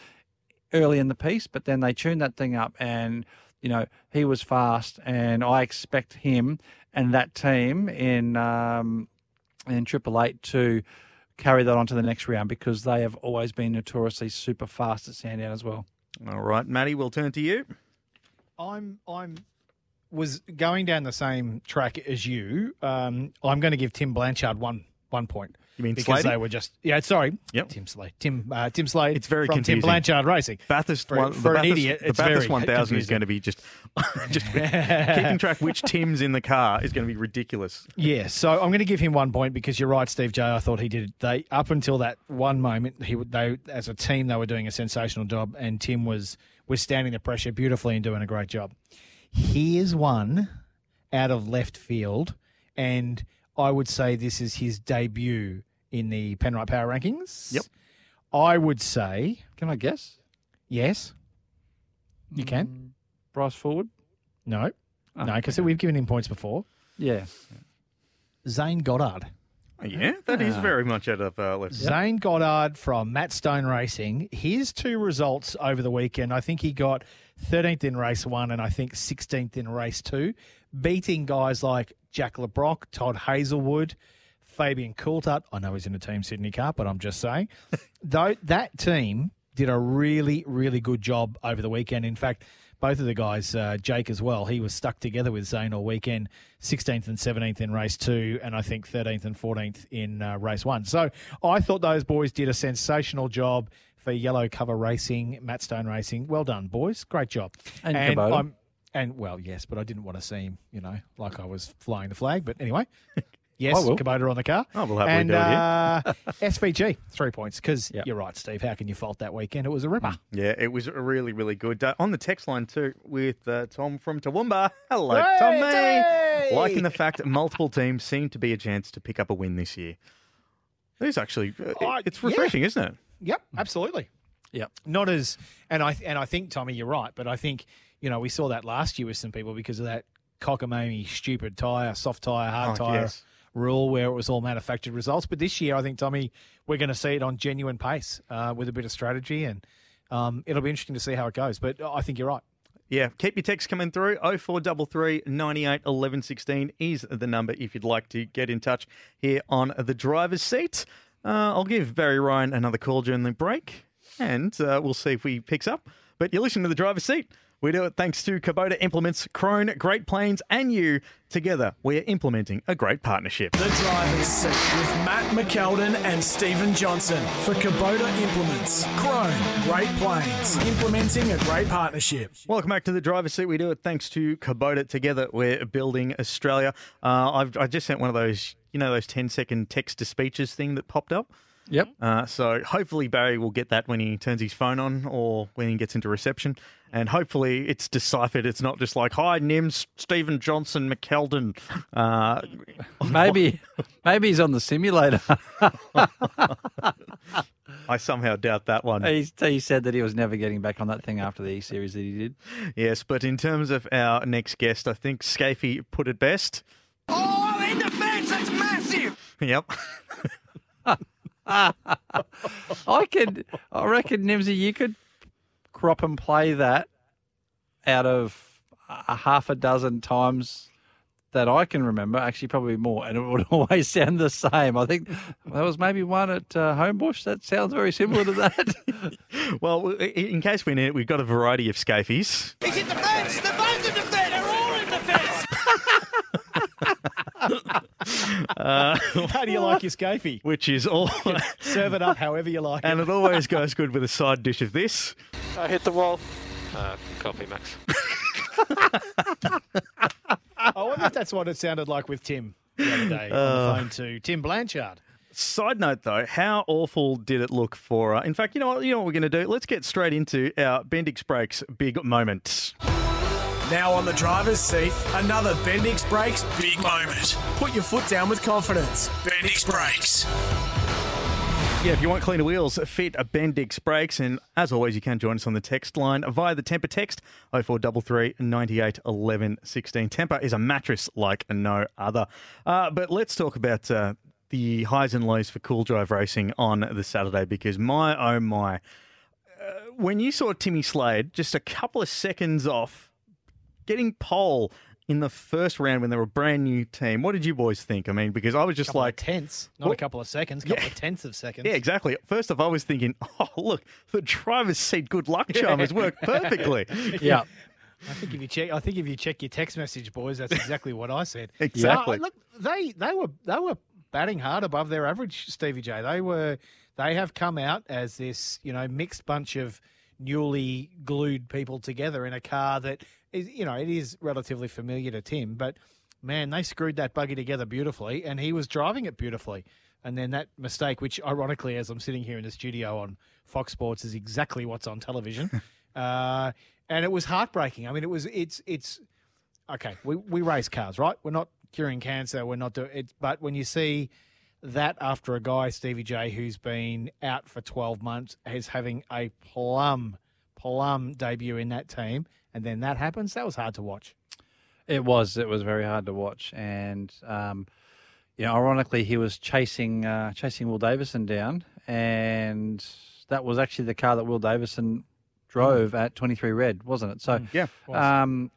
early in the piece, but then they tuned that thing up and, you know, he was fast. And I expect him and that team in, um, in Triple Eight to carry that on to the next round because they have always been notoriously super fast at Sandown as well. All right, Matty, we'll turn to you. I'm I'm was going down the same track as you. Um, I'm going to give Tim Blanchard one one point. You mean because Slady? they were just yeah. Sorry, Yep. Tim Slade. Tim uh, Tim Slade. It's very from confusing. Tim Blanchard Racing. Bathurst, For- one, for the an idiot, the it's Bathurst very 1000 is going to be just, just keeping track which Tim's in the car is going to be ridiculous. Yeah, so I'm going to give him one point because you're right, Steve J. I thought he did. They up until that one moment, he would- they as a team they were doing a sensational job, and Tim was withstanding the pressure beautifully and doing a great job. Here's one out of left field, and I would say this is his debut in the Penrite Power Rankings. Yep. I would say Can I guess? yes. You can. Bryce Fullwood? No, Oh, no, because we've given him points before. Yeah. Zane Goddard. Oh, Yeah, that is Ah. very much out of uh, left. Zane Goddard from Matt Stone Racing. His two results over the weekend, I think he got 13th in race one and I think 16th in race two, beating guys like Jack Le Brocq, Todd Hazelwood, Fabian Coulthard. I know he's in the Team Sydney car, but I'm just saying. Though that team did a really, really good job over the weekend. In fact, both of the guys, uh, Jake as well, he was stuck together with Zane all weekend, 16th and 17th in race two, and I think 13th and 14th in uh, race one. So I thought those boys did a sensational job for Yellow Cover Racing, Matt Stone Racing. Well done, boys. Great job. And Kubota. I'm, and well, yes, but I didn't want to seem, you know, like I was flying the flag. But anyway, Yes, I will. Kubota on the car. Oh, we'll happily and, do uh, SVG, three points. Because you're right, Steve. How can you fault that weekend? It was a ripper. Yeah, it was really, really good. Uh, on the text line too with uh, Tom from Toowoomba. Hello, Hey, Tommy. Tommy! Liking the fact multiple teams seem to be a chance to pick up a win this year. It is actually, uh, it's yeah. refreshing, isn't it? Yep, absolutely. Yep. Not as, and I and I think Tommy, you're right. But I think you know we saw that last year with some people because of that cockamamie, stupid tire, soft tire, hard Oh, tire yes. rule where it was all manufactured results. But this year, I think Tommy, we're going to see it on genuine pace uh, with a bit of strategy, and um, it'll be interesting to see how it goes. But I think you're right. Yeah, keep your texts coming through. 0433 98 11 16 is the number if you'd like to get in touch here on the driver's seat. Uh, I'll give Barry Ryan another call during the break and uh, we'll see if he picks up. But you're listening to the driver's seat. We do it thanks to Kubota Implements, Krone, Great Plains, and you. Together, we're implementing a great partnership. The driver's seat with Matt McKeldin and Stephen Johnson for Kubota Implements, Krone, Great Plains, implementing a great partnership. Welcome back to the driver's seat. We do it thanks to Kubota. Together, we're building Australia. Uh, I've I just sent one of those, you know, those 10 second text to speeches thing that popped up. Yep. Uh, so hopefully Barry will get that when he turns his phone on or when he gets into reception. And hopefully it's deciphered. It's not just like, hi, Nims, Stephen Johnson, McKeldin. Uh, Maybe, maybe he's on the simulator. I somehow doubt that one. he, he said that he was never getting back on that thing after the E series that he did. Yes, but in terms of our next guest, I think Scafey put it best. Oh, in the fence, that's massive. Yep. I could, I reckon, Nimsy, you could crop and play that out of a half a dozen times that I can remember, actually probably more, and it would always sound the same. I think there was maybe one at uh, Homebush that sounds very similar to that. well, in case we need it, we've got a variety of Scafies. He's in the fence. They're in the fence. They're all in the fence. Uh, How do you like your scafey? Which is all. Serve it up however you like. and it always goes good with a side dish of this. I hit the wall. Uh, coffee, Max. I wonder if that's what it sounded like with Tim the other day on Uh. the phone to Tim Blanchard. Side note, though, how awful did it look for? Uh, in fact, you know what? You know what we're going to do? Let's get straight into our Bendix Brakes big moment. Now on the driver's seat, another Bendix Brakes big moment. Put your foot down with confidence. Bendix Brakes. Yeah, if you want cleaner wheels, fit a Bendix brakes. And as always, you can join us on the text line via the Tempur text 0433 98 11 16. Tempur is a mattress like no other. Uh, but let's talk about uh, the highs and lows for Cool Drive Racing on the Saturday because my oh my. Uh, when you saw Timmy Slade just a couple of seconds off getting pole in the first round when they were a brand new team, what did you boys think? I mean, because I was just Couple like tenths, not a couple of seconds, a couple of tenths of seconds. yeah, exactly. First off, I was thinking, oh, look, the driver's seat good luck charm has worked perfectly. yeah. I think if you check, I think if you check your text message, boys, that's exactly what I said. Exactly. Uh, look, they they were they were batting hard above their average, Stevie J. They were they have come out as this you know mixed bunch of newly glued people together in a car that is you know it is relatively familiar to Tim, but man, they screwed that buggy together beautifully, and he was driving it beautifully. And then that mistake, which ironically, as I'm sitting here in the studio on Fox Sports, is exactly what's on television. uh, and it was heartbreaking. I mean, it was it's it's okay. We we race cars, right? We're not curing cancer. We're not doing it. But when you see that after a guy Stevie J who's been out for 12 months is having a plum plum debut in that team, and then that happens, that was hard to watch. It was. It was very hard to watch, and um, you know, ironically, he was chasing uh, chasing Will Davison down, and that was actually the car that Will Davison drove at 23 Red, wasn't it? So Yeah. was. um,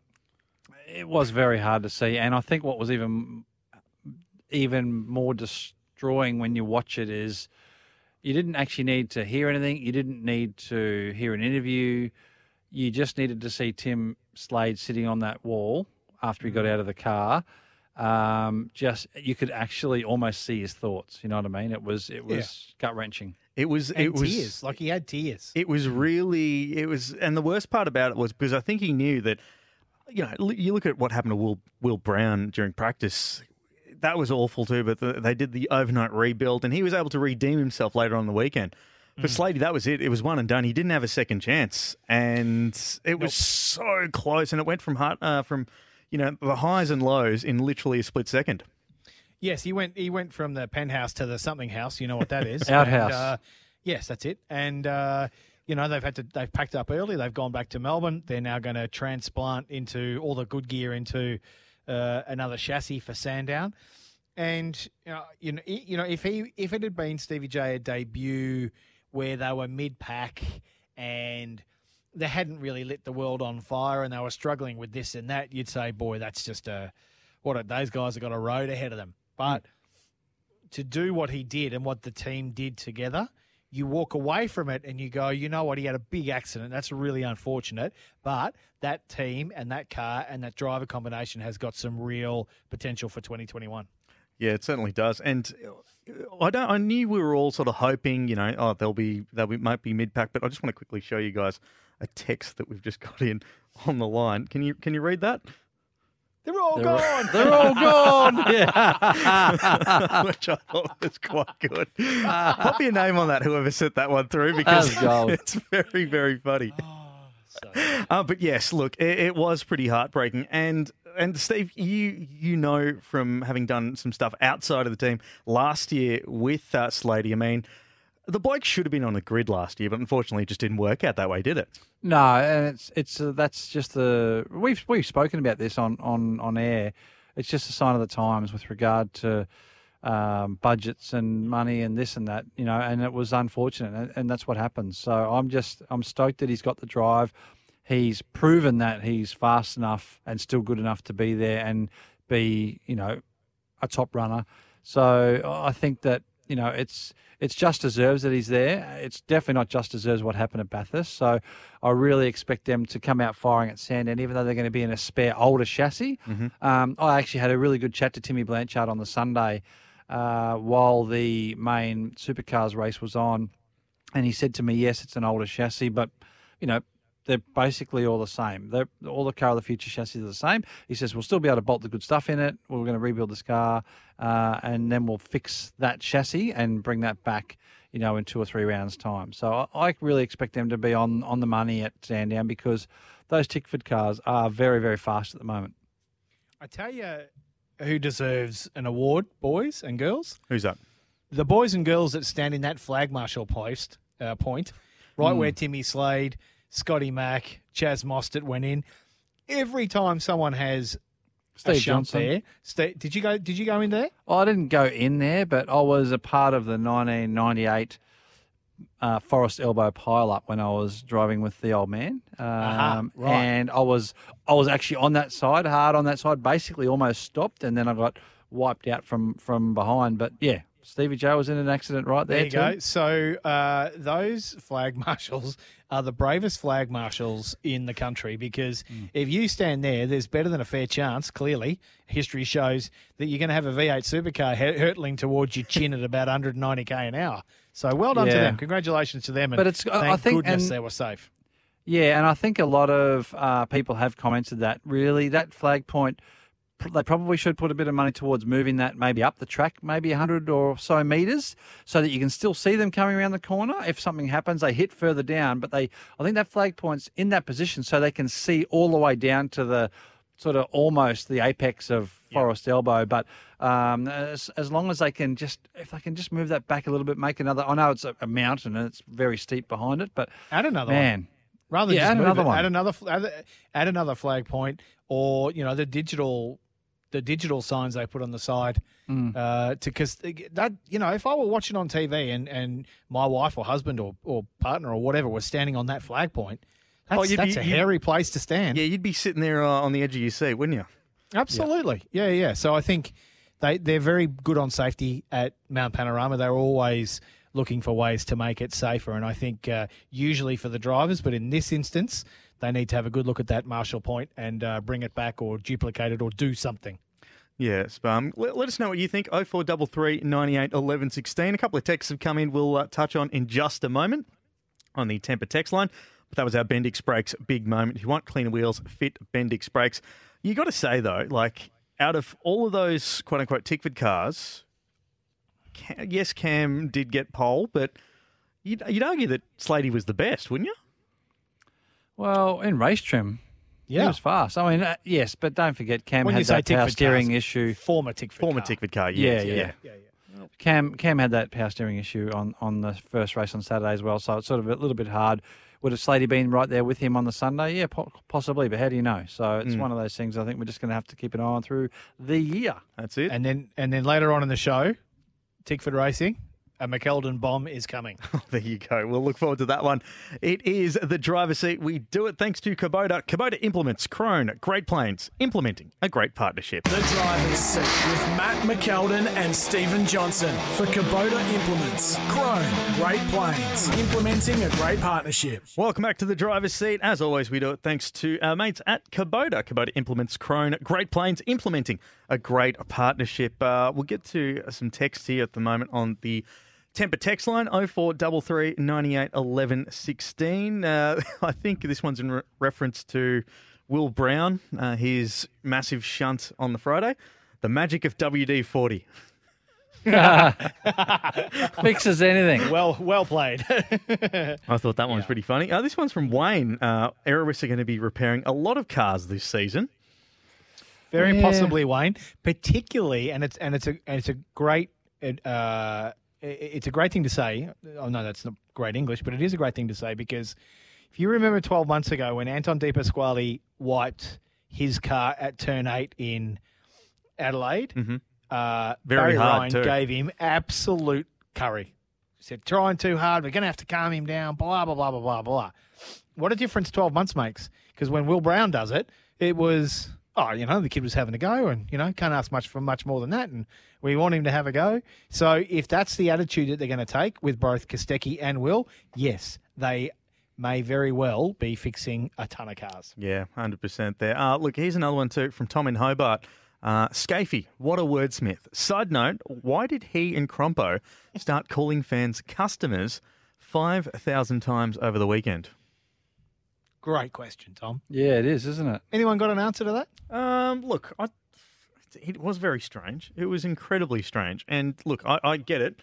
it was very hard to see, and I think what was even even more destroying when you watch it is you didn't actually need to hear anything. You didn't need to hear an interview. You just needed to see Tim Slade sitting on that wall after he got out of the car. Um, just you could actually almost see his thoughts. You know what I mean? It was it was gut wrenching. It was And it was tears, like he had tears. It was really it was, and the worst part about it was because I think he knew that. You know, you look at what happened to Will Will Brown during practice. that was awful too. But the, they did the overnight rebuild, and he was able to redeem himself later on the weekend. For Mm. Slady, that was it. It was one and done. He didn't have a second chance, and it was so close. And it went from heart, uh, from you know the highs and lows in literally a split second. Yes, he went. He went from the penthouse to the something house. You know what that is? Outhouse. And, uh, yes, that's it. And uh, you know they've had to. They've packed up early. They've gone back to Melbourne. They're now going to transplant into all the good gear into uh, another chassis for Sandown. And uh, you know, you know, if he if it had been Stevie J a debut where they were mid pack and they hadn't really lit the world on fire and they were struggling with this and that, you'd say, boy, that's just a what a, those guys have got a road ahead of them. But to do what he did and what the team did together, you walk away from it and you go, you know what, he had a big accident. That's really unfortunate. But that team and that car and that driver combination has got some real potential for 2021. Yeah, it certainly does. And I don't. I knew we were all sort of hoping, you know, oh, they'll be they might be mid pack. But I just want to quickly show you guys a text that we've just got in on the line. Can you can you read that? They're all gone. They're all gone. Yeah. Which I thought was quite good. Pop your name on that, whoever sent that one through, because it's very, very funny. Uh, but yes, look, it, it was pretty heartbreaking, and and Steve, you you know from having done some stuff outside of the team last year with uh, Slady. I mean, the bike should have been on the grid last year, but unfortunately, it just didn't work out that way, did it? No, and it's it's uh, that's just the we've we've spoken about this on on on air. It's just a sign of the times with regard to um, budgets and money and this and that, you know. And it was unfortunate, and, and that's what happens. So I'm just I'm stoked that he's got the drive. He's proven that he's fast enough and still good enough to be there and be you know a top runner. So I think that you know it's it's just deserves that he's there. It's definitely not just deserves what happened at Bathurst. So I really expect them to come out firing at Sandown, even though they're going to be in a spare older chassis. Um, I actually had a really good chat to Timmy Blanchard on the Sunday uh, while the main supercars race was on, and he said to me, "Yes, it's an older chassis, but you know." They're basically all the same. They're, all the car of the future chassis are the same. He says we'll still be able to bolt the good stuff in it. We're going to rebuild this car, uh, and then we'll fix that chassis and bring that back, you know, in two or three rounds' time. So I, I really expect them to be on on the money at Sandown because those Tickford cars are very very fast at the moment. I tell you who deserves an award, boys and girls. Who's that? The boys and girls that stand in that flag marshal post uh, point, right Hmm. where Timmy Slade, Scotty Mack, Chaz Mostert went in. Every time someone has a Steve shunt Johnson. there, did you go? Did you go in there? Well, I didn't go in there, but I was a part of the 1998 uh, Forest Elbow pile up when I was driving with the old man. Um, Aha, right. And I was I was actually on that side, hard on that side, basically almost stopped, and then I got wiped out from from behind. But yeah, Stevie J was in an accident right there, There you too. go. So uh, those flag marshals are the bravest flag marshals in the country because Mm. if you stand there, there's better than a fair chance. Clearly, history shows that you're going to have a V8 supercar hur- hurtling towards your chin at about 190k an hour. So well done to them. Congratulations to them. And But it's- thank I think- goodness and- they were safe. Yeah, and I think a lot of uh, people have commented that really that flag point, they probably should put a bit of money towards moving that maybe up the track, maybe 100 or so metres, so that you can still see them coming around the corner. If something happens, they hit further down, but they, I think that flag point's in that position so they can see all the way down to the sort of almost the apex of Forest Elbow. But um, as, as long as they can just, if they can just move that back a little bit, make another. I know it's a, a mountain and it's very steep behind it, but Add another one. Rather than Yeah, just add another it, one. add another add, add another flag point, or you know the digital, the digital signs they put on the side. Mm. Uh, to because that you know if I were watching on TV and, and my wife or husband or, or partner or whatever was standing on that flag point, that's, Oh, that's be- a hairy place to stand. Yeah, you'd be sitting there uh, on the edge of your seat, wouldn't you? Absolutely. Yeah. yeah, So I think they they're very good on safety at Mount Panorama. They're always looking for ways to make it safer, and I think uh, usually for the drivers, but in this instance, they need to have a good look at that Marshall Point and uh, bring it back or duplicate it or do something. Yes, um, let, let us know what you think. 0433 98 11 16. A couple of texts have come in we'll uh, touch on in just a moment on the Tempur text line. But that was our Bendix Brakes big moment. If you want cleaner wheels, fit Bendix Brakes. You got to say, though, like, out of all of those quote unquote Tickford cars, Ca- yes, Cam did get pole, but you'd, you'd argue that Slady was the best, wouldn't you? Well, in race trim, he Yeah. was fast. I mean, uh, yes, but don't forget Cam When had you say that power Tickford steering cars, issue. Former Tickford Former car. Tickford car, Yeah, yes, yeah. yeah. Cam Cam had that power steering issue on, on the first race on Saturday as well, so it's sort of a little bit hard. Would have Slady been right there with him on the Sunday? Yeah, po- possibly, but how do you know? So it's Mm. one of those things. I think we're just going to have to keep an eye on through the year. That's it. And then and then later on in the show, Tickford Racing, a McKeldin bomb is coming. There you go. We'll look forward to that one. It is the driver's seat. We do it thanks to Kubota. Kubota implements Krone, Great Plains, implementing a great partnership. The driver's seat with Matt McKeldin and Stephen Johnson for Kubota Implements. Krone, Great Plains, implementing a great partnership. Welcome back to the driver's seat. As always, we do it thanks to our mates at Kubota. Kubota implements Krone, Great Plains, implementing a great partnership. Uh, we'll get to some text here at the moment on the Tempur text line 0433 98 11 16. Uh, I think this one's in re- reference to Will Brown, uh, his massive shunt on the Friday. The magic of WD 40. Fixes anything. Well, well played. I thought that one was pretty funny. Uh, this one's from Wayne. Uh, Erebus are going to be repairing a lot of cars this season. Very Yeah. possibly, Wayne. Particularly, and it's and it's a and it's a great uh, it- it's a great thing to say. Oh no, that's not great English, but it is a great thing to say because if you remember 12 months ago when Anton De Pasquale wiped his car at turn eight in Adelaide, uh, Mm-hmm. Very Barry hard Ryan too. gave him absolute curry. He said, trying too hard, we're going to have to calm him down, blah, blah, blah, blah, blah, blah. What a difference 12 months makes. Because when Will Brown does it, it was, oh, you know, the kid was having a go and, you know, can't ask much for much more than that. And we want him to have a go. So if that's the attitude that they're going to take with both Kostecki and Will, yes, they may very well be fixing a ton of cars. Yeah, 100% there. Uh, look, here's another one too from Tom in Hobart. Uh, Scafey, what a wordsmith. Side note, why did he and Crompo start calling fans customers 5,000 times over the weekend? Great question, Tom. Yeah, it is, isn't it? Anyone got an answer to that? Um, look, I, it was very strange. It was incredibly strange. And look, I, I get it.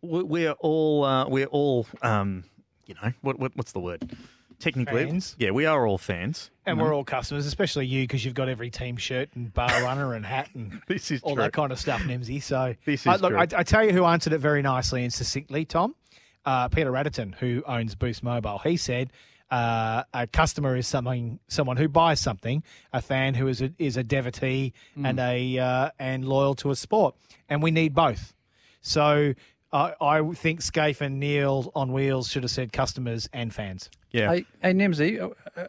We- We're all, uh, we're all, um, you know, what, what what's the word? Technically, Fans. yeah, we are all fans. And we're all customers, especially you, because you've got every team shirt and bar runner and hat and This is all true. that kind of stuff, Nimsy. So This I- look, true. I, I tell you who answered it very nicely and succinctly, Tom. Uh, Peter Adderton, who owns Boost Mobile, he said uh, a customer is something, someone who buys something, a fan who is a, is a devotee Hmm. and a uh, and loyal to a sport, and we need both. So. I I think Skaife and Neil on wheels should have said customers and fans. Yeah. Hey, hey Nimsy, uh, uh,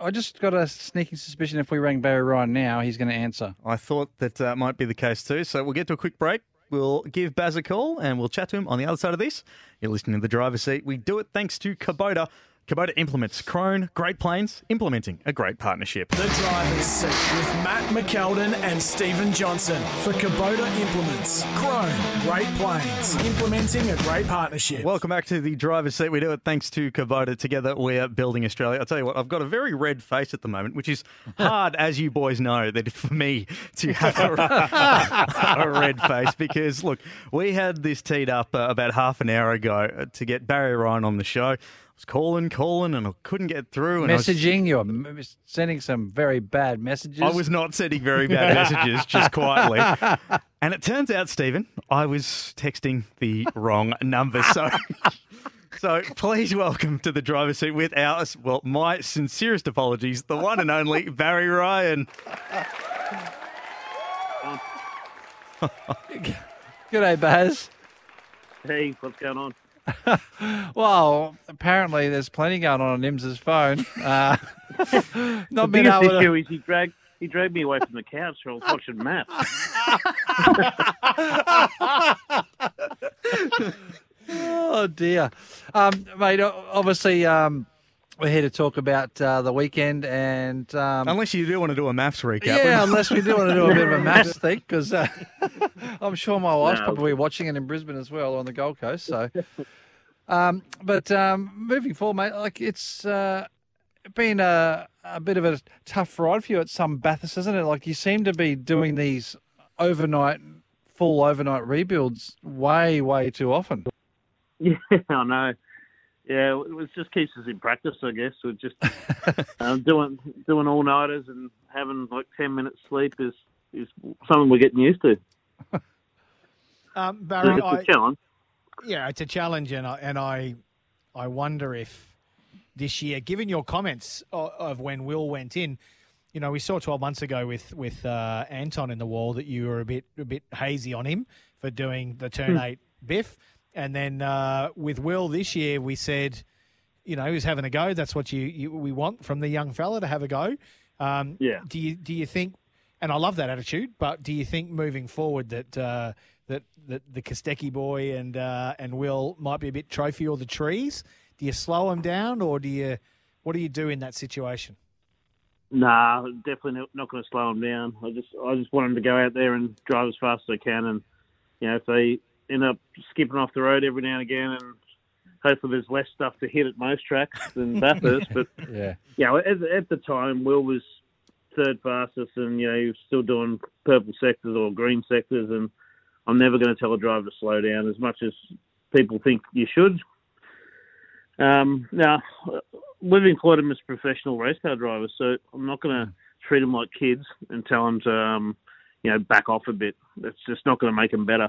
I just got a sneaking suspicion if we rang Barry Ryan now, he's going to answer. I thought that uh, might be the case too. So we'll get to a quick break. We'll give Baz a call and we'll chat to him on the other side of this. You're listening to the driver's seat. We do it thanks to Kubota. Kubota implements Krone, Great Plains, implementing a great partnership. The driver's seat with Matt McKeldin and Stephen Johnson for Kubota Implements. Krone, Great Plains, implementing a great partnership. Welcome back to the driver's seat. We do it thanks to Kubota. Together, we're building Australia. I'll tell you what, I've got a very red face at the moment, which is hard, as you boys know, that for me to have a, a red face because, look, we had this teed up uh, about half an hour ago uh, to get Barry Ryan on the show. I was calling, calling, and I couldn't get through. And I was- Messaging, you're m- sending some very bad messages. I was not sending very bad messages, just quietly. And it turns out, Stephen, I was texting the wrong number. So, so please welcome to the driver's seat with our, well, my sincerest apologies, the one and only Barry Ryan. G'day, Baz. Hey, what's going on? Well, apparently there's plenty going on on Nims's phone. Uh, the not being biggest able issue to. is he dragged he dragged me away from the couch while I was watching Matt. Oh dear, um, mate. Obviously, um, we're here to talk about uh, the weekend, and um, Unless you do want to do a maths recap. yeah, unless we do want to do a bit of a maths thing, because uh, I'm sure my wife's No. probably watching it in Brisbane as well on the Gold Coast. So, um, but um, moving forward, mate, like it's uh, been a, a bit of a tough ride for you at some Bathurst, isn't it? Like you seem to be doing these overnight, full overnight rebuilds way, way too often. Yeah, I know. Yeah, it was just keeps us in practice, I guess. We're just um, doing doing all nighters and having like ten minutes sleep is is something we're getting used to. Um, Barry, it's a I, challenge. Yeah, it's a challenge, and I, and I, I wonder if this year, given your comments of, of when Will went in, you know, we saw 12 months ago with with uh, Anton in the wall that you were a bit a bit hazy on him for doing the turn Hmm. eight biff, and then uh, with Will this year, we said, you know, he was having a go. That's what you, you we want from the young fella to have a go. Um, Yeah. Do you do you think? And I love that attitude, but do you think moving forward that uh, that that the Kostecki boy and uh, and Will might be a bit trophy or the trees? Do you slow them down, or do you? What do you do in that situation? Nah, definitely not, not going to slow them down. I just I just want them to go out there and drive as fast as they can, and you know if they end up skipping off the road every now and again, and hopefully there's less stuff to hit at most tracks than Bathurst. but Yeah. you know, at, at the time, Will was third fastest, and you know he was still doing purple sectors or green sectors, and I'm never going to tell a driver to slow down as much as people think you should. Um, now, we've employed them as professional race car drivers, so I'm not going to treat them like kids and tell them to, um, you know, back off a bit. That's just not going to make them better.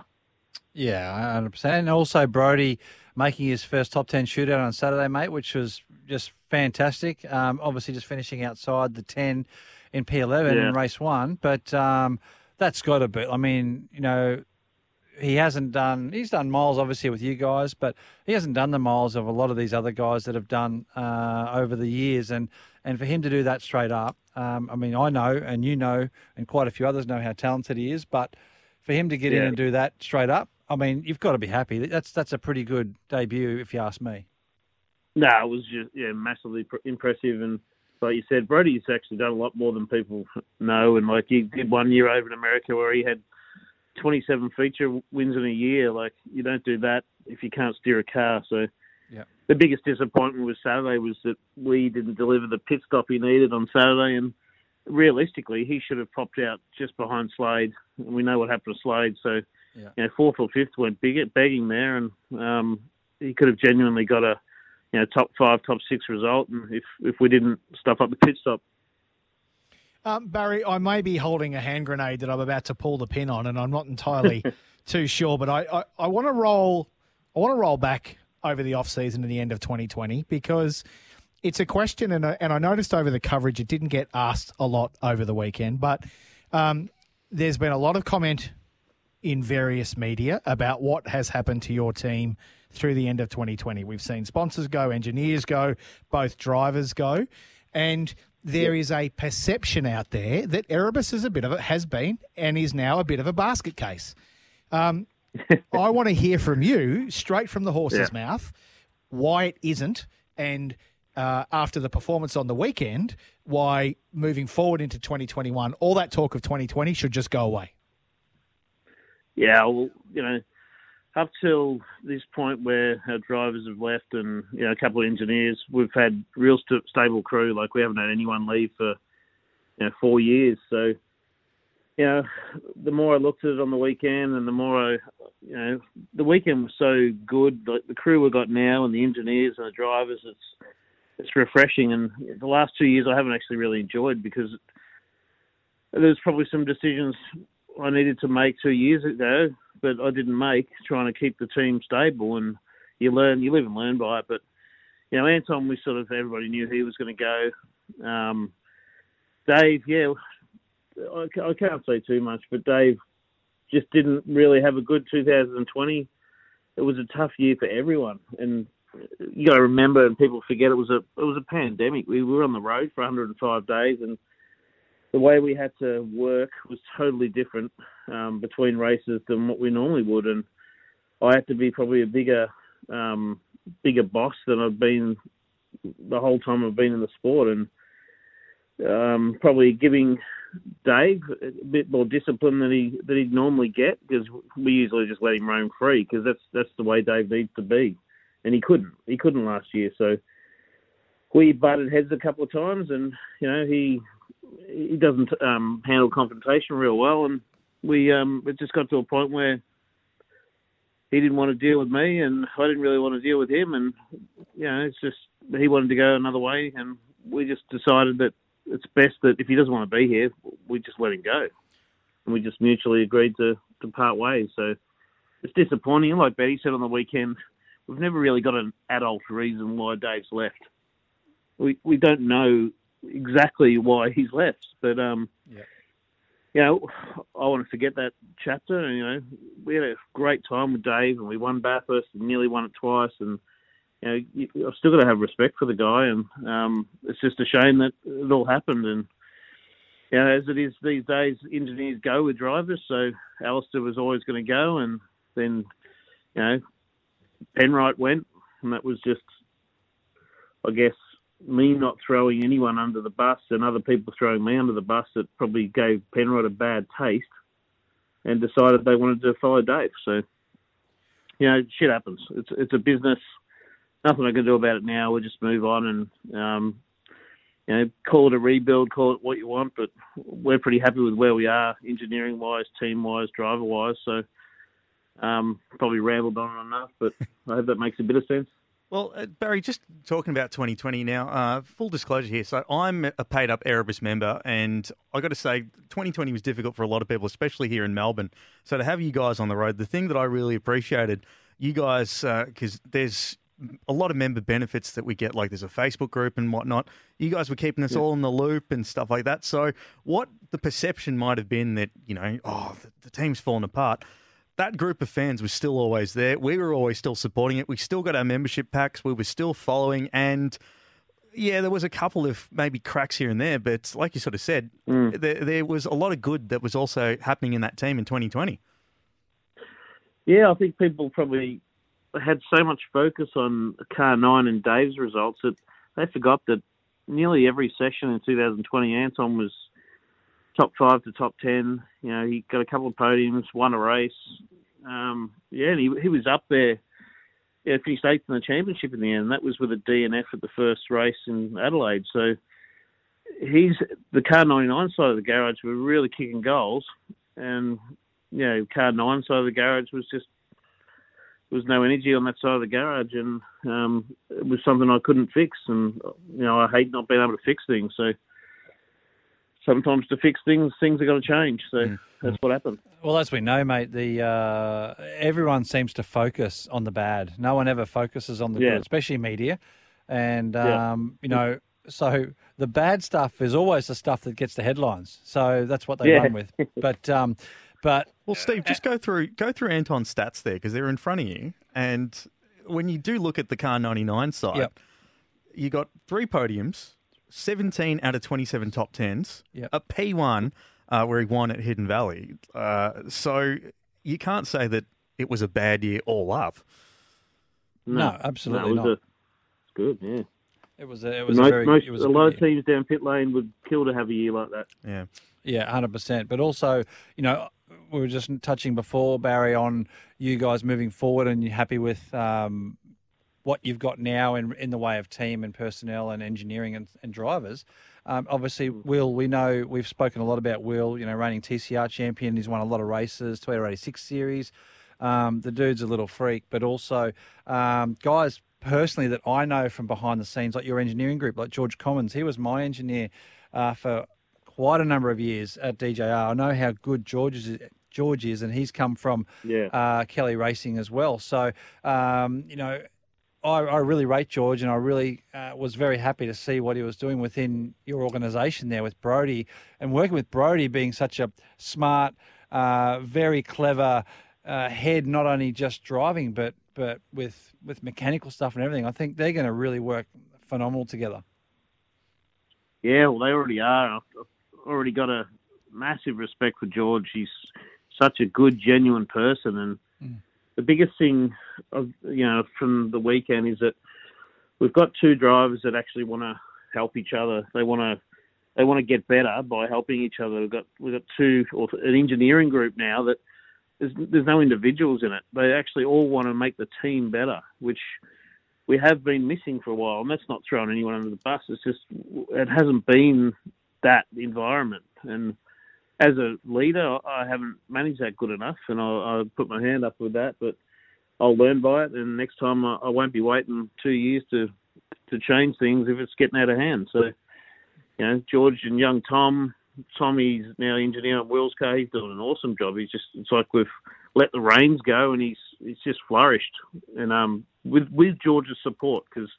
Yeah, 100%. And also Brodie making his first top 10 shootout on Saturday, mate, which was just fantastic. Um, obviously, just finishing outside the 10 in P11 Yeah. in race one. But um, that's got to be, I mean, you know, he hasn't done, he's done miles obviously with you guys, but he hasn't done the miles of a lot of these other guys that have done uh, over the years. And, and for him to do that straight up, um, I mean, I know, and you know, and quite a few others know how talented he is, but for him to get in and do that straight up, I mean, you've got to be happy. That's that's a pretty good debut, if you ask me. No, it was just yeah massively pr- impressive, and like you said, Brodie's actually done a lot more than people know. And like he did one year over in America where he had 27 feature wins in a year. Like you don't do that if you can't steer a car. So Yeah. the biggest disappointment with Saturday was that we didn't deliver the pit stop he needed on Saturday, and realistically, he should have popped out just behind Slade. We know what happened to Slade, so Yeah. you know fourth or fifth went big begging there, and um, he could have genuinely got a you know top five, top six result, and if if we didn't stuff up the pit stop. Um, Barry, I may be holding a hand grenade that I'm about to pull the pin on, and I'm not entirely too sure. But I, I, I want to roll, I want to roll back over the off season to the end of 2020 because it's a question, and I, and I noticed over the coverage it didn't get asked a lot over the weekend, but um, there's been a lot of comment in various media about what has happened to your team through the end of 2020. We've seen sponsors go, engineers go, both drivers go, and there is a perception out there that Erebus is a bit of a has been and is now a bit of a basket case. Um, I want to hear from you straight from the horse's Yeah. mouth why it isn't, and uh, after the performance on the weekend, why moving forward into 2021, all that talk of 2020 should just go away. Yeah, well, you know, up till this point where our drivers have left and you know a couple of engineers, we've had real st- stable crew. Like we haven't had anyone leave for you know four years. So, you know, the more I looked at it on the weekend, and the more I, you know, the weekend was so good. Like the crew we got now, and the engineers and the drivers, it's it's refreshing. And the last two years, I haven't actually really enjoyed because there's probably some decisions I needed to make two years ago, but I didn't make, trying to keep the team stable. And you learn, you live and learn by it. But you know, Anton, we sort of everybody knew he was going to go. Um, Dave, yeah, I, I can't say too much, but Dave just didn't really have a good 2020. It was a tough year for everyone, and you got to remember, and people forget it was a it was a pandemic. We were on the road for 105 days, and the way we had to work was totally different um, between races than what we normally would, and I had to be probably a bigger um, bigger boss than I've been the whole time I've been in the sport, and um, probably giving Dave a bit more discipline than he that he'd normally get because we usually just let him roam free because that's that's the way Dave needs to be, and he couldn't he couldn't last year. So we butted heads a couple of times, and you know he he doesn't um, handle confrontation real well, and we um, it just got to a point where he didn't want to deal with me, and I didn't really want to deal with him, and you know it's just he wanted to go another way, and we just decided that it's best that if he doesn't want to be here, we just let him go, and we just mutually agreed to to part ways. So it's disappointing. Like Betty said on the weekend, we've never really got an adult reason why Dave's left. We we don't know exactly why he's left, but um, Yeah. you know, I want to forget that chapter. And, you know, we had a great time with Dave, and we won Bathurst, and nearly won it twice, and you know, I've still got to have respect for the guy, and um, it's just a shame that it all happened. And you know, as it is these days, engineers go with drivers. So Alistair was always going to go, and then you know, Penrite went, and that was just, I guess, me not throwing anyone under the bus and other people throwing me under the bus that probably gave Penrite a bad taste and decided they wanted to follow Dave. So, you know, shit happens. It's it's a business. Nothing I can do about it now. We'll just move on and, um, you know, call it a rebuild, call it what you want, but we're pretty happy with where we are, engineering wise, team wise, driver wise. So, um, probably rambled on enough, but I hope that makes a bit of sense. Well, uh, Barry, just talking about 2020 now, uh, full disclosure here. So I'm a paid up Erebus member, and I got to say, 2020 was difficult for a lot of people, especially here in Melbourne. So to have you guys on the road, the thing that I really appreciated, you guys, because there's a lot of member benefits that we get, like there's a Facebook group and whatnot. You guys were keeping us Yeah. all in the loop and stuff like that. So what the perception might have been that, you know, oh, the, the team's fallen apart that group of fans was still always there. We were always still supporting it. We still got our membership packs. We were still following. And yeah, there was a couple of maybe cracks here and there, but like you sort of said, mm. there, there was a lot of good that was also happening in that team in 2020. Yeah, I think people probably had so much focus on car nine and Dave's results that they forgot that nearly every session in 2020, Anton was top five to top ten. You know, he got a couple of podiums, won a race. Um, yeah, and he he was up there. Yeah, finished eighth in the championship in the end. That was with a DNF at the first race in Adelaide. So he's the car 99 side of the garage were really kicking goals, and you know, car nine side of the garage was just there was no energy on that side of the garage, and um, it was something I couldn't fix. And you know, I hate not being able to fix things. So sometimes to fix things, things are going to change. So that's what happened. Well, as we know, mate, the uh, everyone seems to focus on the bad. No one ever focuses on the Yeah. good, especially media. And Yeah. um, you know, so the bad stuff is always the stuff that gets the headlines. So that's what they Yeah. run with. But um, but Well, Steve, just go through go through Anton's stats there because they're in front of you. And when you do look at the car 99 side, Yep. you got three podiums, 17 out of 27 top tens, Yep. a P1 uh, where he won at Hidden Valley. Uh, so you can't say that it was a bad year all up. No, absolutely it was not. A, it's good, yeah. it was a, it was most, a very most, it was a a lot of teams down pit lane would kill to have a year like that. Yeah. Yeah, hundred percent. But also, you know, we were just touching before Barry on you guys moving forward, and you're happy with um, what you've got now in in the way of team and personnel and engineering and, and drivers. Um, obviously, Will, we know we've spoken a lot about Will. You know, reigning TCR champion, he's won a lot of races, Toyota 86 series. Um, the dude's a little freak, but also um, guys personally that I know from behind the scenes, like your engineering group, like George Commons. He was my engineer uh, for quite a number of years at DJR. I know how good George is. George is, and he's come from Yeah. uh, Kelly Racing as well. So, um, you know, I, I really rate George, and I really uh, was very happy to see what he was doing within your organisation there with Brodie, and working with Brodie being such a smart, uh, very clever uh, head, not only just driving, but but with with mechanical stuff and everything. I think they're going to really work phenomenal together. Yeah, well, they already are. I've I've already got a massive respect for George. He's such a good, genuine person, and the biggest thing, of, you know, from the weekend is that we've got two drivers that actually want to help each other. They want to they want to get better by helping each other. We've got we've got two or an engineering group now that there's there's no individuals in it. They actually all want to make the team better, which we have been missing for a while, and that's not throwing anyone under the bus. It's just it hasn't been that environment, and as a leader, I haven't managed that good enough, and I'll, I'll put my hand up with that. But I'll learn by it, and next time I, I won't be waiting two years to to change things if it's getting out of hand. So, you know, George and young Tom, Tommy's now engineer on Will's car. He's doing an awesome job. He's just it's like we've let the reins go, and he's he's just flourished. And um, with with George's support, because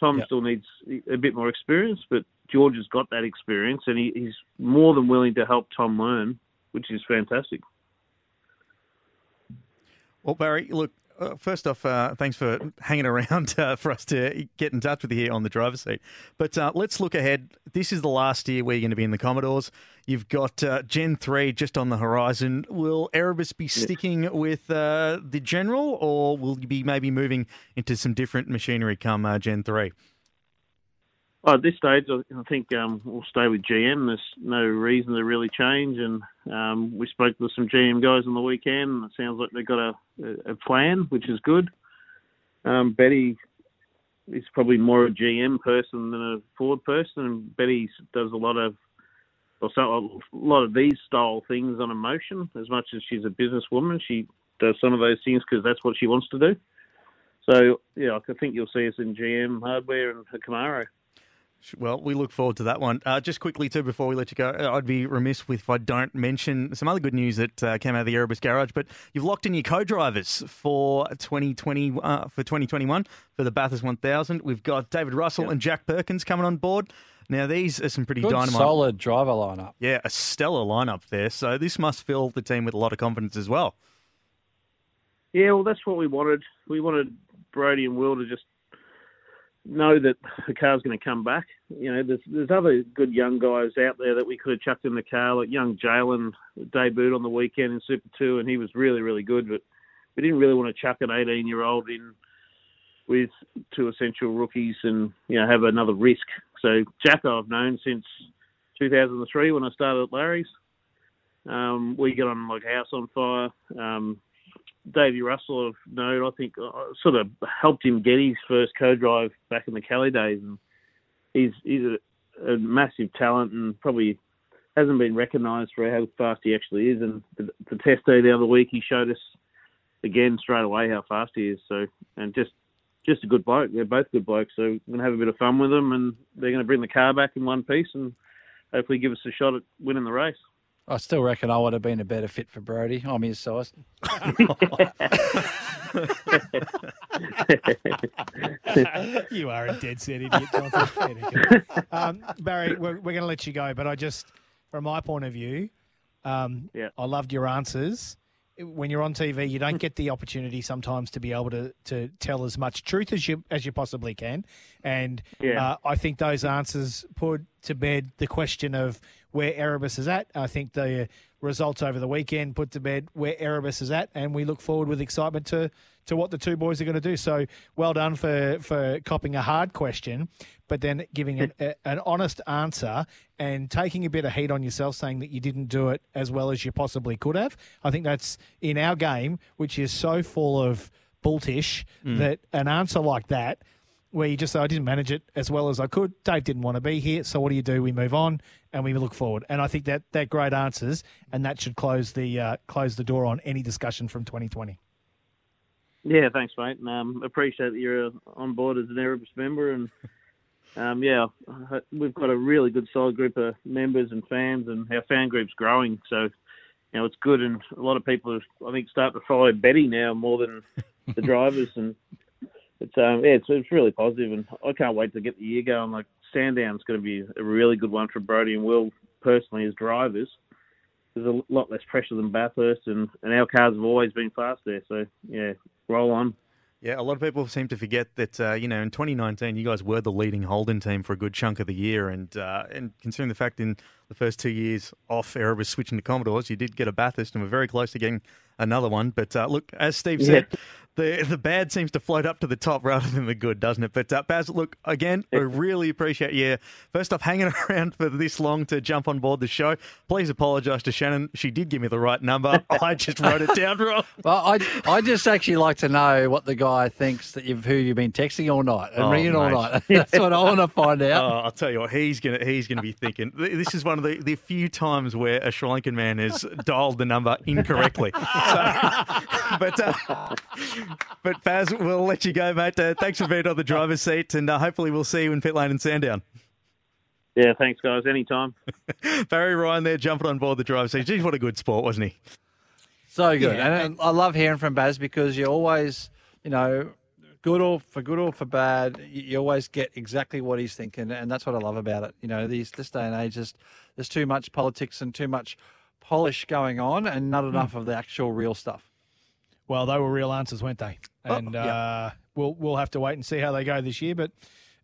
Tom Yep. still needs a bit more experience, but George has got that experience, and he, he's more than willing to help Tom learn, which is fantastic. Well, Barry, look, uh, first off, uh, thanks for hanging around uh, for us to get in touch with you here on the driver's seat. But uh, let's look ahead. This is the last year where you're going to be in the Commodores. You've got uh, Gen 3 just on the horizon. Will Erebus be sticking with uh, the General, or will you be maybe moving into some different machinery come uh, Gen 3? Well, at this stage, I think um, we'll stay with GM. There's no reason to really change, and um, we spoke with some GM guys on the weekend. It sounds like they've got a, a plan, which is good. Um, Betty is probably more a GM person than a Ford person, and Betty does a lot of or a lot of these style things on emotion. As much as she's a businesswoman, she does some of those things because that's what she wants to do. So yeah, I think you'll see us in GM hardware and Camaro. Well, we look forward to that one. Uh, just quickly, too, before we let you go, uh, I'd be remiss if I don't mention some other good news that uh, came out of the Erebus Garage. But you've locked in your co-drivers for 2020 uh, for 2021 for the Bathurst 1000. We've got David Russell and Jack Perkins coming on board. Now, these are some pretty Good dynamite. solid driver lineup. Yeah, a stellar lineup there. So this must fill the team with a lot of confidence as well. Yeah, well, that's what we wanted. We wanted Brodie and Will to just know that the car's going to come back. You know, there's there's other good young guys out there that we could have chucked in the car, like young Jaylyn debuted on the weekend in Super Two, and he was really really good. But we didn't really want to chuck an 18 year old in with two essential rookies and you know have another risk. So Jack I've known since 2003 when I started at Larry's. Um, we get on like house on fire. Um, Davey Russell of note, I think, uh, sort of helped him get his first co-drive back in the Kelly days, and he's he's a, a massive talent and probably hasn't been recognised for how fast he actually is. And the, the test day the other week, he showed us again straight away how fast he is. So and just just a good bloke. They're both good blokes, so we're gonna have a bit of fun with them, and they're gonna bring the car back in one piece and hopefully give us a shot at winning the race. I still reckon I would have been a better fit for Brodie. I'm his size. you are a dead set idiot, Jonathan. Fair dinkum. um, Barry, we're, we're going to let you go, but I just, from my point of view, um, I loved your answers. When you're on TV, you don't get the opportunity sometimes to be able to, to tell as much truth as you as you possibly can, and Yeah. uh, I think those answers put to bed the question of where Erebus is at. I think the results over the weekend put to bed where Erebus is at, and we look forward with excitement to to what the two boys are going to do. So well done for for copping a hard question, but then giving an, a, an honest answer and taking a bit of heat on yourself, saying that you didn't do it as well as you possibly could have. I think that's in our game, which is so full of bultish Mm. that an answer like that where you just say, I didn't manage it as well as I could. Dave didn't want to be here. So what do you do? We move on and we look forward. And I think that that great answers, and that should close the uh, close the door on any discussion from 2020. Yeah, thanks, mate. And, um, appreciate that you're uh, on board as an Erebus member, and um, yeah, we've got a really good solid group of members and fans, and our fan group's growing. So, you know, it's good, and a lot of people are, I think, starting to follow Betty now more than the drivers, and it's um, yeah, it's, it's really positive, and I can't wait to get the year going. Like Sandown's going to be a really good one for Brodie and Will personally as drivers. There's a lot less pressure than Bathurst, and, and our cars have always been fast there. So yeah, roll on. Yeah, a lot of people seem to forget that uh, you know in 2019 you guys were the leading Holden team for a good chunk of the year, and uh, and considering the fact in the first two years off era was switching to Commodores, you did get a Bathurst and were very close to getting another one. But uh, look, as Steve said, the the bad seems to float up to the top rather than the good, doesn't it? But uh, Baz, look again, we really appreciate you first off hanging around for this long to jump on board the show. Please apologise to Shannon; she did give me the right number. I just wrote it down wrong. Well, I I just actually like to know what the guy thinks that you've who you've been texting all night and Oh, ringing all night. That's what I want to find out. Oh, I'll tell you what, he's gonna he's gonna be thinking. This is one of the, the few times where a Sri Lankan man has dialed the number incorrectly. So, but uh, but Baz, we'll let you go, mate. Uh, thanks for being on the driver's seat, and uh, hopefully we'll see you in pit lane in Sandown. Yeah, thanks, guys. Anytime. Barry Ryan there jumping on board the driver's seat. Geez, what a good sport, wasn't he? So good. Yeah, and I love hearing from Baz because you always, you know, good or for good or for bad, you you always get exactly what he's thinking, and that's what I love about it. You know, these this day and age, just there's too much politics and too much polish going on, and not enough of the actual real stuff. Well, they were real answers, weren't they? Oh, And yeah. uh, we'll we'll have to wait and see how they go this year. But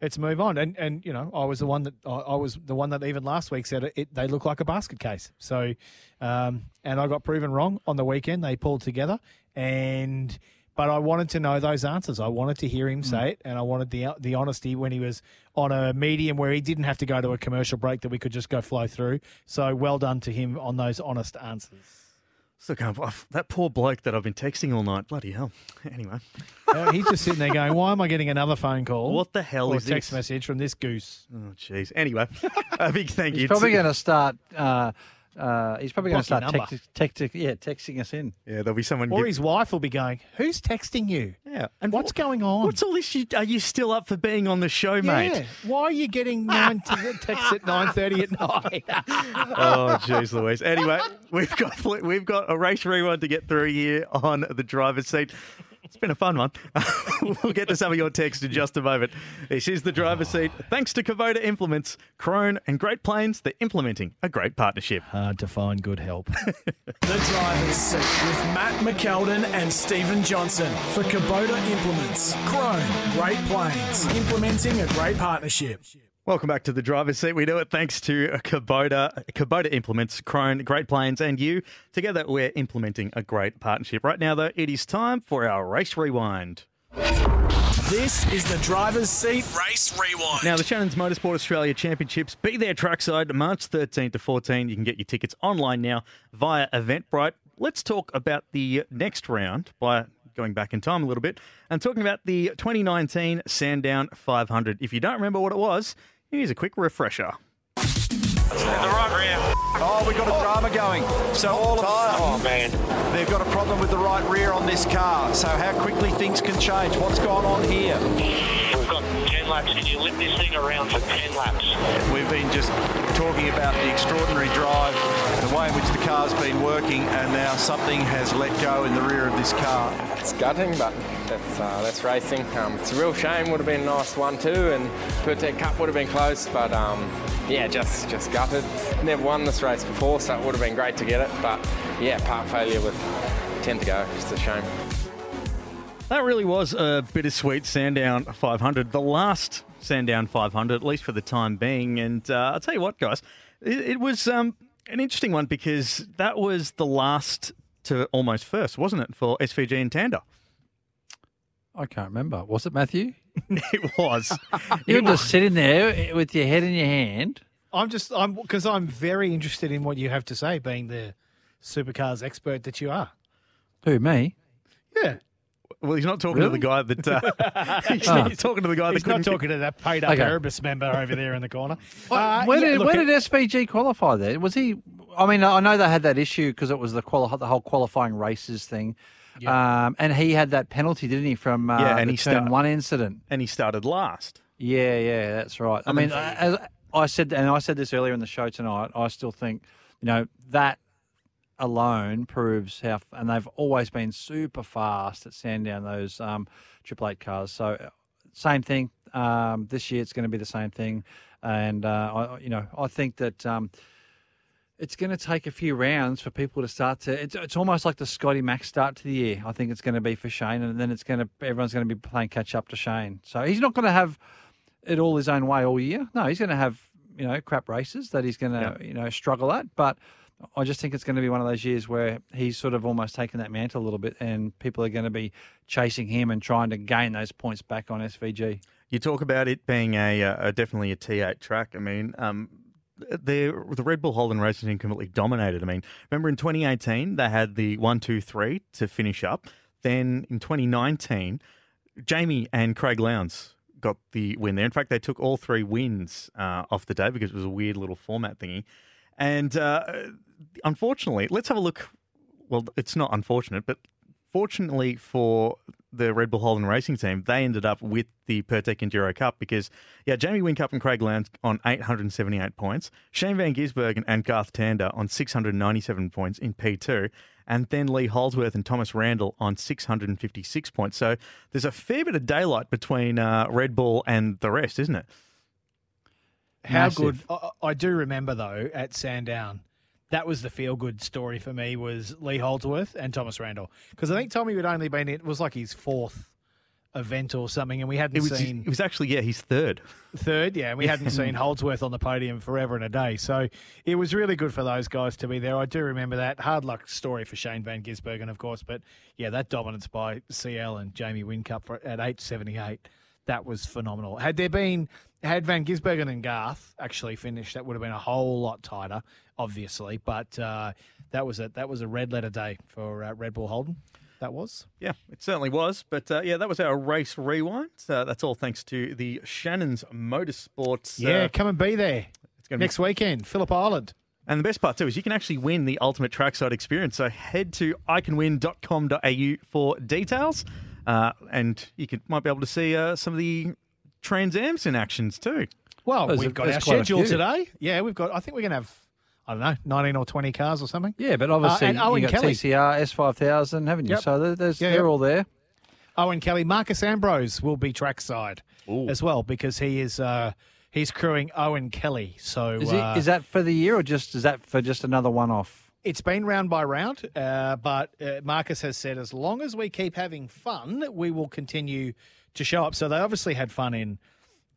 let's move on. And and you know, I was the one that I, I was the one that even last week said it, it. They look like a basket case. So, um, and I got proven wrong on the weekend. They pulled together, and but I wanted to know those answers. I wanted to hear him say it, and I wanted the the honesty when he was on a medium where he didn't have to go to a commercial break that we could just go flow through. So well done to him on those honest answers. So can't- that poor bloke that I've been texting all night. Bloody hell. Anyway, Uh, he's just sitting there going, "Why am I getting another phone call? What the hell or is text this? message from this goose?" Oh, jeez. Anyway, a big thank He's you. probably to- going to start. Uh, uh, he's probably going to start your number. text, text, yeah, texting us in. Yeah, there'll be someone. Or give- his wife will be going, "Who's texting you? Yeah, and what's going on? What's all this? You, are you still up for being on the show, mate? Why are you getting nine t- texts at nine thirty at night? oh, jeez, Louise. Anyway, we've got we've got a race rewind to get through here on the driver's seat. It's been a fun one. we'll get to some of your text in just a moment. This is the driver's seat. Thanks to Kubota Implements, Krone and Great Plains, they're implementing a great partnership. Hard to find good help. The driver's seat with Matt McKeldin and Stephen Johnson for Kubota Implements. Krone, Great Plains, implementing a great partnership. Welcome back to the driver's seat. We do it thanks to Kubota, Kubota Implements, Krone, Great Plains, and you. Together, we're implementing a great partnership. Right now, though, it is time for our race rewind. This is the driver's seat race rewind. Now, the Shannon's Motorsport Australia Championships, be there trackside March 13 to 14. You can get your tickets online now via Eventbrite. Let's talk about the next round by going back in time a little bit and talking about the 2019 Sandown 500. If you don't remember what it was, here's a quick refresher. The right rear. Oh, we've got a drama going. So all of oh man, they've got a problem with the right rear on this car. So how quickly things can change. What's gone on here? We've 10 laps. Can you lift this thing around for 10 laps? We've been just talking about the extraordinary drive, the way in which the car's been working, and now something has let go in the rear of this car. It's gutting, but that's uh, that's racing. Um, it's a real shame. Would have been a nice one too, and Pirtek Cup would have been close, but um, yeah, just just gutted. Never won this race before, so it would have been great to get it. But yeah, part failure with 10 to go. Just a shame. That really was a bittersweet Sandown 500, the last Sandown 500, at least for the time being. And uh, I'll tell you what, guys, it, it was um, an interesting one because that was the last to almost first, wasn't it, for SVG and Tander? I can't remember. Was it Matthew? it was. you were just sitting there with your head in your hand. I'm just I'm because I'm very interested in what you have to say, being the supercars expert that you are. Who me? Yeah. Well, he's not talking Really? to the guy that. Uh, he's Oh. not talking to the guy He's that not couldn't- talking to that paid up Okay. Erebus member over there in the corner. Uh, where yeah, did look, where did SVG qualify there? Was he? I mean, I know they had that issue because it was the quali- the whole qualifying races thing, um, and he had that penalty, didn't he, from uh, Yeah, and the he turn start- one incident? And he started last. Yeah, yeah, that's right. I And mean, then- as I said, and I said this earlier in the show tonight. I still think, you know, that alone proves how, and they've always been super fast at Sandown those um, Triple Eight cars. So, uh, same thing. Um, this year, it's going to be the same thing, and uh, I, you know, I think that. Um, it's going to take a few rounds for people to start to. It's, it's almost like the Scotty Max start to the year. I think it's going to be for Shane, and then it's going to everyone's going to be playing catch up to Shane. So he's not going to have it all his own way all year. No, he's going to have you know crap races that he's going to you know struggle at. But I just think it's going to be one of those years where he's sort of almost taken that mantle a little bit, and people are going to be chasing him and trying to gain those points back on SVG. You talk about it being a, uh, a definitely a T8 track. I mean, um, the the Red Bull Holden racing team completely dominated. I mean, remember in 2018 they had the one, two, three to finish up. Then in 2019, Jamie and Craig Lowndes got the win there. In fact, they took all three wins uh, off the day because it was a weird little format thingy. And uh, unfortunately, let's have a look. Well, it's not unfortunate, but fortunately for the Red Bull Holden Racing team, they ended up with the Pirtek Enduro Cup because, yeah, Jamie Whincup and Craig Lowndes on 878 points, Shane Van Gisbergen and Garth Tander on 697 points in P2, and then Lee Holdsworth and Thomas Randall on 656 points. So there's a fair bit of daylight between uh, Red Bull and the rest, isn't it? How Massive. good! I, I do remember though at Sandown, that was the feel good story for me was Lee Holdsworth and Thomas Randall because I think Tommy had only been in it was like his fourth event or something, and we hadn't It was, seen it was actually, yeah, he's third. third, yeah, and we hadn't seen Holdsworth on the podium forever and a day. So it was really good for those guys to be there. I do remember that hard luck story for Shane Van Gisbergen, of course, but yeah, that dominance by CL and Jamie Whincup at eight seventy eight. That was phenomenal. Had there been had Van Gisbergen and Garth actually finished, that would have been a whole lot tighter, obviously. But uh, that was a that was a red letter day for uh, Red Bull Holden. That was. Yeah, it certainly was. But uh, yeah, that was our race rewind. Uh, that's all thanks to the Shannon's Motorsports. Yeah, uh, come and be there it's gonna be next weekend, Phillip Island. And the best part too is you can actually win the ultimate trackside experience. So head to icanwin.com.au for details, uh, and you can, might be able to see uh, some of the Trans Ams in actions too. Well, There's we've a- got our schedule today. Yeah, we've got. I think we're going to have. I don't know, nineteen or twenty cars or something. Yeah, but obviously Uh, and Owen you got Kelly. TCR S5000, haven't you? Yep. So there's, Yeah, they're yep. all there. Owen Kelly, Marcos Ambrose will be trackside as well because he is uh, he's crewing Owen Kelly. So Is, uh, it, is that for the year or just is that for just another one off? It's been round by round, uh, but uh, Marcos has said as long as we keep having fun, we will continue to show up. So they obviously had fun in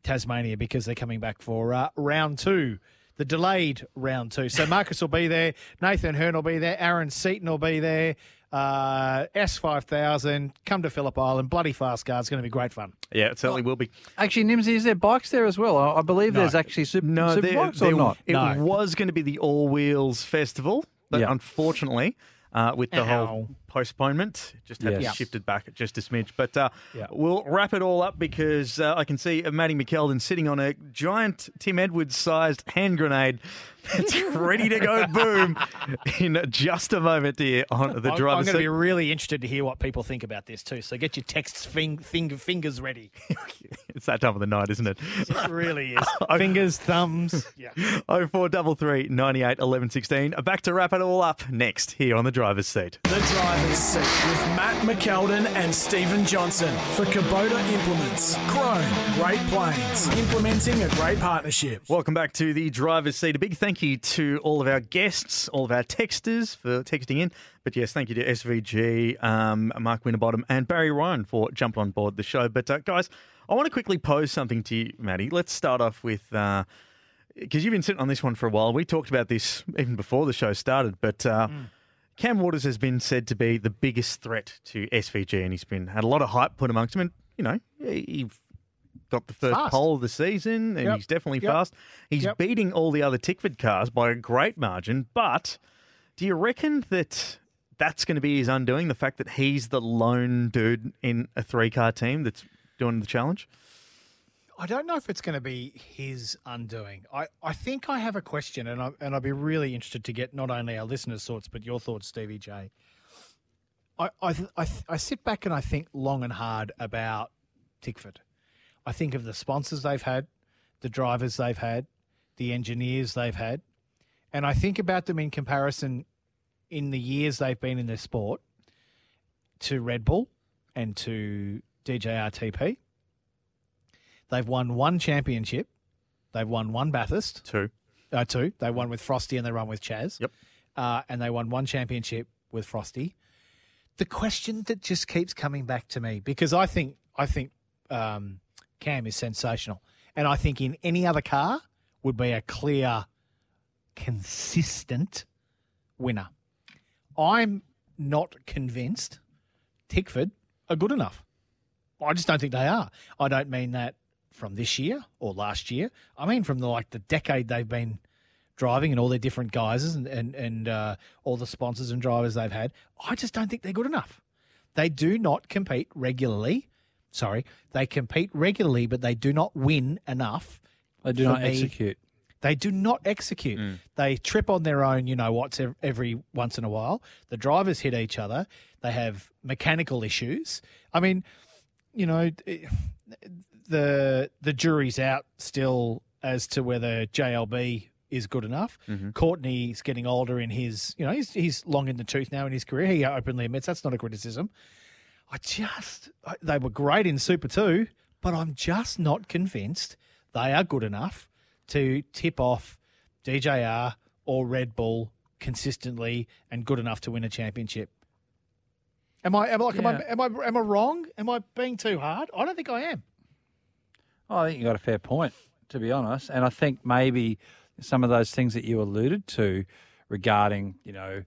Tasmania because they're coming back for uh, round two, the delayed round two. So Marcos will be there, Nathan Herne will be there, Aaron Seaton will be there. Uh, S5000, come to Phillip Island, bloody fast car. It's going to be great fun. Yeah, it certainly will be. Actually, Nimsy, is there bikes there as well? I I believe No. there's actually super, No, super there- bikes or not. It No. was going to be the All Wheels Festival, but Yeah. unfortunately, uh, with the Ow. whole postponement, it just had to be Yes. shifted back just a smidge. But uh, Yeah. we'll wrap it all up because uh, I can see Matty McKeldin sitting on a giant Tim Edwards-sized hand grenade that's ready to go boom in just a moment here on the I'm, I'm going to be really interested to hear what people think about this too. So get your texts fing, finger, fingers ready. It's that time of the night, isn't it? It really is. Fingers, thumbs. Yeah. Oh four double three ninety eight eleven sixteen. Back to wrap it all up next here on the driver's seat. The driver's seat with Matt McKeldin and Stephen Johnson for Kubota Implements. Krone, Great Plains, implementing a great partnership. Welcome back to the driver's seat. A big thank you to all of our guests, all of our texters for texting in. But yes, thank you to SVG, um, Mark Winterbottom, and Barry Ryan for jumping on board the show. But uh, guys, I want to quickly pose something to you, Maddie. Let's start off with because you've been sitting on this one for a while. We talked about this even before the show started, but. Uh, Cam Waters has been said to be the biggest threat to SVG, and he's been had a lot of hype put amongst him. And you know, he got the first Fast. pole of the season, and Yep. he's definitely Yep. fast. He's Yep. beating all the other Tickford cars by a great margin. But do you reckon that that's going to be his undoing? The fact that he's the lone dude in a three-car team that's doing the challenge. I don't know if it's going to be his undoing. I, I think I have a question, and I and I'd be really interested to get not only our listeners' thoughts but your thoughts, Stevie J. I sit back and I think long and hard about Tickford. I think of the sponsors they've had, the drivers they've had, the engineers they've had, and I think about them in comparison in the years they've been in the sport to Red Bull and to DJRTP. They've won one championship. They've won one Bathurst. Two. Uh, two. They won with Frosty and they won with Chaz. Yep. Uh, and they won one championship with Frosty. The question that just keeps coming back to me because I think I think um, Cam is sensational, and I think in any other car would be a clear, consistent winner. I'm not convinced Tickford are good enough. I just don't think they are. I don't mean that from this year or last year. I mean from the like the decade they've been driving and all their different guises and and, and uh, all the sponsors and drivers they've had. I just don't think they're good enough. They do not compete regularly. Sorry, they compete regularly, but they do not win enough. They do not me. execute. They do not execute. They trip on their own, you know what's every once in a while. The drivers hit each other. They have mechanical issues. I mean, you know, the the jury's out still as to whether JLB is good enough. Mm-hmm. Courtney's getting older in his, you know, he's he's long in the tooth now in his career. He openly admits that's not a criticism. I just they were great in Super Two, but I'm just not convinced they are good enough to tip off DJR or Red Bull consistently and good enough to win a championship. Am I am I, like, am, I am I am I wrong? Am I being too hard? I don't think I am. Oh, I think you got a fair point, to be honest. And I think maybe some of those things that you alluded to regarding, you know,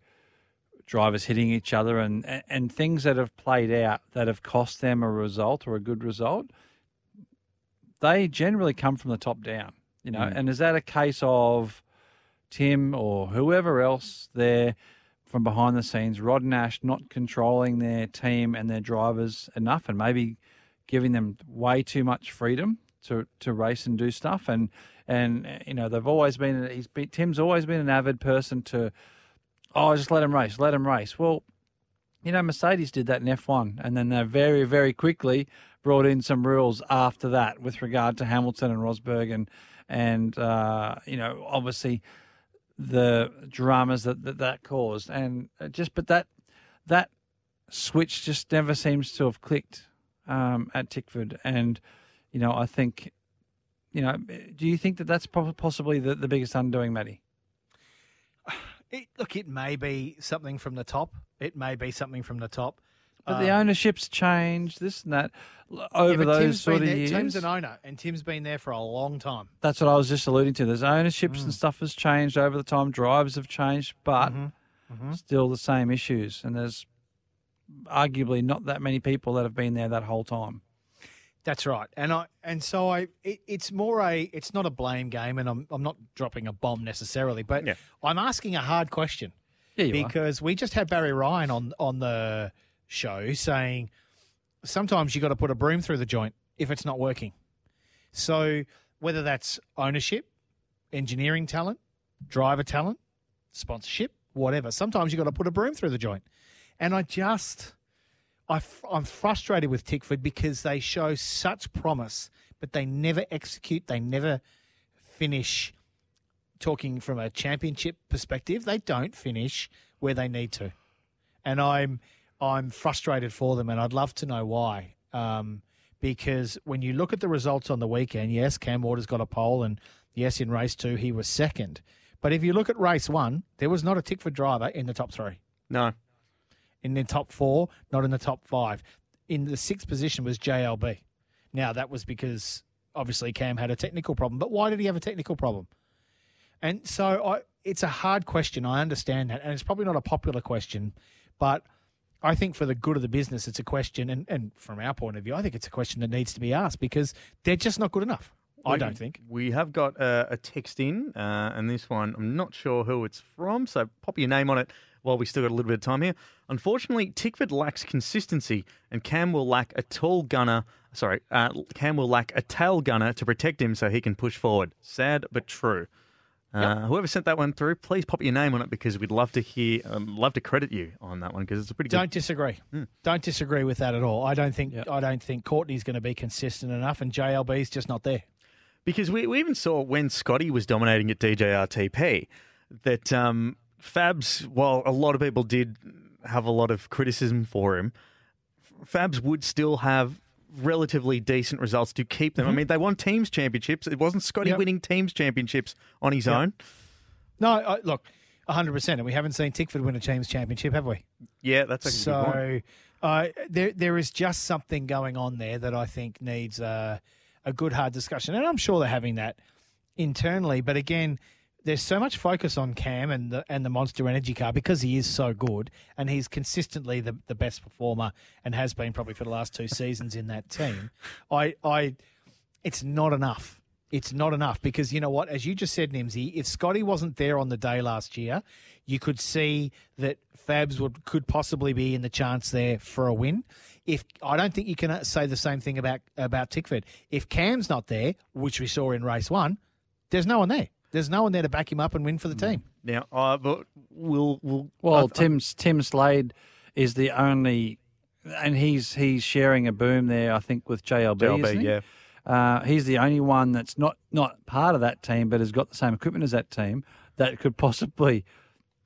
drivers hitting each other and, and, and things that have played out that have cost them a result or a good result, they generally come from the top down, you know. Mm. And is that a case of Tim or whoever else there from behind the scenes, Rod Nash not controlling their team and their drivers enough and maybe giving them way too much freedom to, to race and do stuff. And and you know they've always been he's been, Tim's always been an avid person to oh just let him race let him race. Well you know Mercedes did that in F1 and then they very very quickly brought in some rules after that with regard to Hamilton and Rosberg and and uh, you know obviously the dramas that that, that caused. And uh, just but that that switch just never seems to have clicked um, at Tickford. And you know I think you know do you think that that's possibly the, the biggest undoing Matty It, look, it may be something from the top. It may be something from the top. but the Um, ownership's changed this and that yeah, over but those Tim's sort of there- years Tim's an owner, and Tim's been there for a long time. That's what I was just alluding to. There's ownerships Mm. and stuff has changed over the time. Drives have changed, but Mm-hmm. still the same issues. And there's arguably not that many people that have been there that whole time. That's right, and I and so I. It, it's more a. It's not a blame game, and I'm I'm not dropping a bomb necessarily, but I'm asking a hard question. Yeah, you are. because we just had Barry Ryan on on the show saying sometimes you got to put a broom through the joint if it's not working. So whether that's ownership, engineering talent, driver talent, sponsorship, whatever, sometimes you got to put a broom through the joint. And I just, I, am frustrated with Tickford because they show such promise, but they never execute. They never finish. Talking from a championship perspective, they don't finish where they need to, and I'm I'm frustrated for them, and I'd love to know why. Um, because when you look at the results on the weekend, yes, Cam Waters got a pole, and yes, in race two he was second. But if you look at race one, there was not a Tickford driver in the top three. No. In the top four, not in the top five. In the sixth position was JLB. Now that was because obviously Cam had a technical problem. But why did he have a technical problem? And so I, it's a hard question. I understand that, and it's probably not a popular question, but I think for the good of the business, it's a question, and, and from our point of view, I think it's a question that needs to be asked because they're just not good enough. I don't think. We have got a, a text in, uh, and this one, I'm not sure who it's from, so pop your name on it while we still got a little bit of time here. Unfortunately, Tickford lacks consistency, and Cam will lack a tall gunner. Sorry, uh, Cam will lack a tail gunner to protect him so he can push forward. Sad but true. Uh, Whoever sent that one through, please pop your name on it because we'd love to hear, um, love to credit you on that one because it's a pretty. Don't disagree. Don't disagree with that at all. I don't think I don't think Courtney's going to be consistent enough, and JLB's just not there. Because we, we even saw when Scotty was dominating at DJRTP that um, Fabs, while a lot of people did have a lot of criticism for him, Fabs would still have relatively decent results to keep them. I Mhm. mean, they won teams championships. It wasn't Scotty Yep. winning teams championships on his Yep. own. No, I, look, hundred percent, and we haven't seen Tickford win a teams championship, have we? Yeah, that's a good point. So uh, there there is just something going on there that I think needs uh, a good hard discussion, and I'm sure they're having that internally. But again, there's so much focus on Cam and the and the Monster Energy car because he is so good and he's consistently the, the best performer and has been probably for the last two seasons in that team. I I it's not enough. It's not enough because you know what? As you just said, Nimsy, if Scotty wasn't there on the day last year, you could see that Fabs would could possibly be in the chance there for a win. If I don't think you can uh, say the same thing about about Tickford. If Cam's not there, which we saw in race one, there's no one there. There's no one there to back him up and win for the team. Now, uh, but we'll, we'll Well, I- Tim Tim Slade is the only, and he's he's sharing a boom there. I think with JLB. JLB, isn't he? yeah. Uh, he's the only one that's not not part of that team, but has got the same equipment as that team that could possibly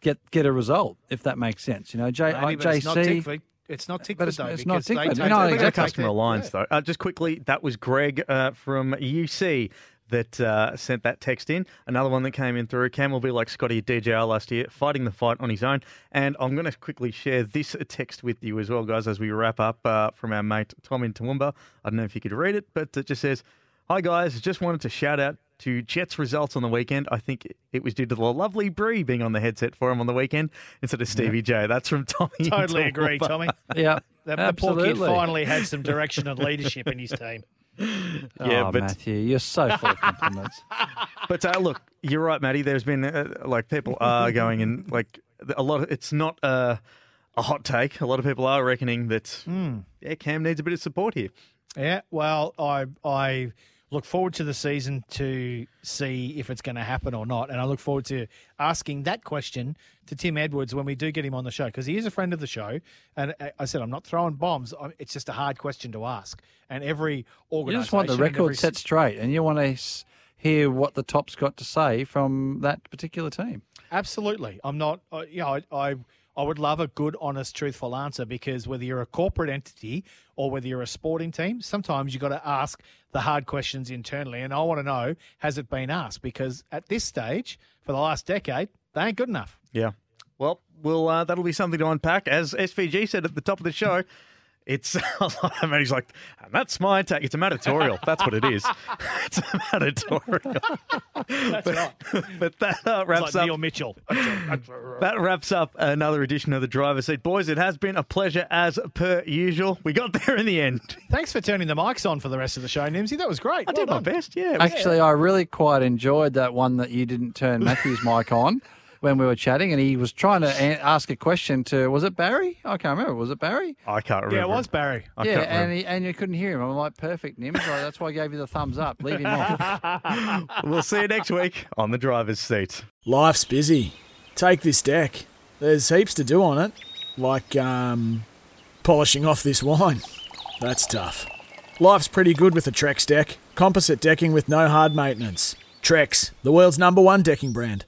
get get a result if that makes sense. You know, J, Maybe, uh, but it's not JC. It's not Tickford But it's- though. it's not because Tickford. No, exactly. customer their- alliance, though. Uh, just quickly, that was Greg uh, from UC that uh, sent that text in. Another one that came in through. Cam will be like Scotty at DJR last year, fighting the fight on his own. And I'm going to quickly share this text with you as well, guys, as we wrap up uh, from our mate Tom in Toowoomba. I don't know if you could read it, but it just says, Hi, guys. Just wanted to shout out to Jets' results on the weekend. I think it was due to the lovely Bree being on the headset for him on the weekend instead of Stevie J. That's from Tommy. Totally agree, Tommy. Yeah, The, the poor kid absolutely. finally had some direction and leadership in his team. Yeah, oh, but- Matthew, you're so full of compliments. But uh, look, you're right, Matty. There's been uh, like people are going and like a lot. Of, it's not uh, a hot take. A lot of people are reckoning that Hmm. yeah, Cam needs a bit of support here. Yeah, well, I I look forward to the season to see if it's going to happen or not, and I look forward to asking that question to Tim Edwards when we do get him on the show because he is a friend of the show. And I- I said I'm not throwing bombs. It's just a hard question to ask, and every organisation. You just want the record every- set straight, and you want to hear what the top's got to say from that particular team. Absolutely. I'm not, uh, you know, I, I, I would love a good, honest, truthful answer because whether you're a corporate entity or whether you're a sporting team, sometimes you've got to ask the hard questions internally. And I want to know, has it been asked? Because at this stage, for the last decade, they ain't good enough. Yeah. Well, well, uh, that'll be something to unpack. As SVG said at the top of the show, it's a lot of Matty's like, and that's my take. It's a matatorial. That's what it is. it's a matatorial. That's right. But that uh, It's wraps like up. Neil Mitchell. That wraps up another edition of the driver's seat. Boys, it has been a pleasure as per usual. We got there in the end. Thanks for turning the mics on for the rest of the show, Nimsy. That was great. I did my best, yeah. Actually, I really quite enjoyed that one that you didn't turn Matthew's mic on when we were chatting, and he was trying to a- ask a question to was it Barry? I can't remember. Was it Barry? I can't remember. Yeah, it was Barry. I yeah, can't and he, and you couldn't hear him. I'm like, perfect, Nim. So that's why I gave you the thumbs up. Leave him off. We'll see you next week on the driver's seat. Life's busy. Take this deck. There's heaps to do on it, like um, polishing off this wine. That's tough. Life's pretty good with a Trex deck. Composite decking with no hard maintenance. Trex, the world's number one decking brand.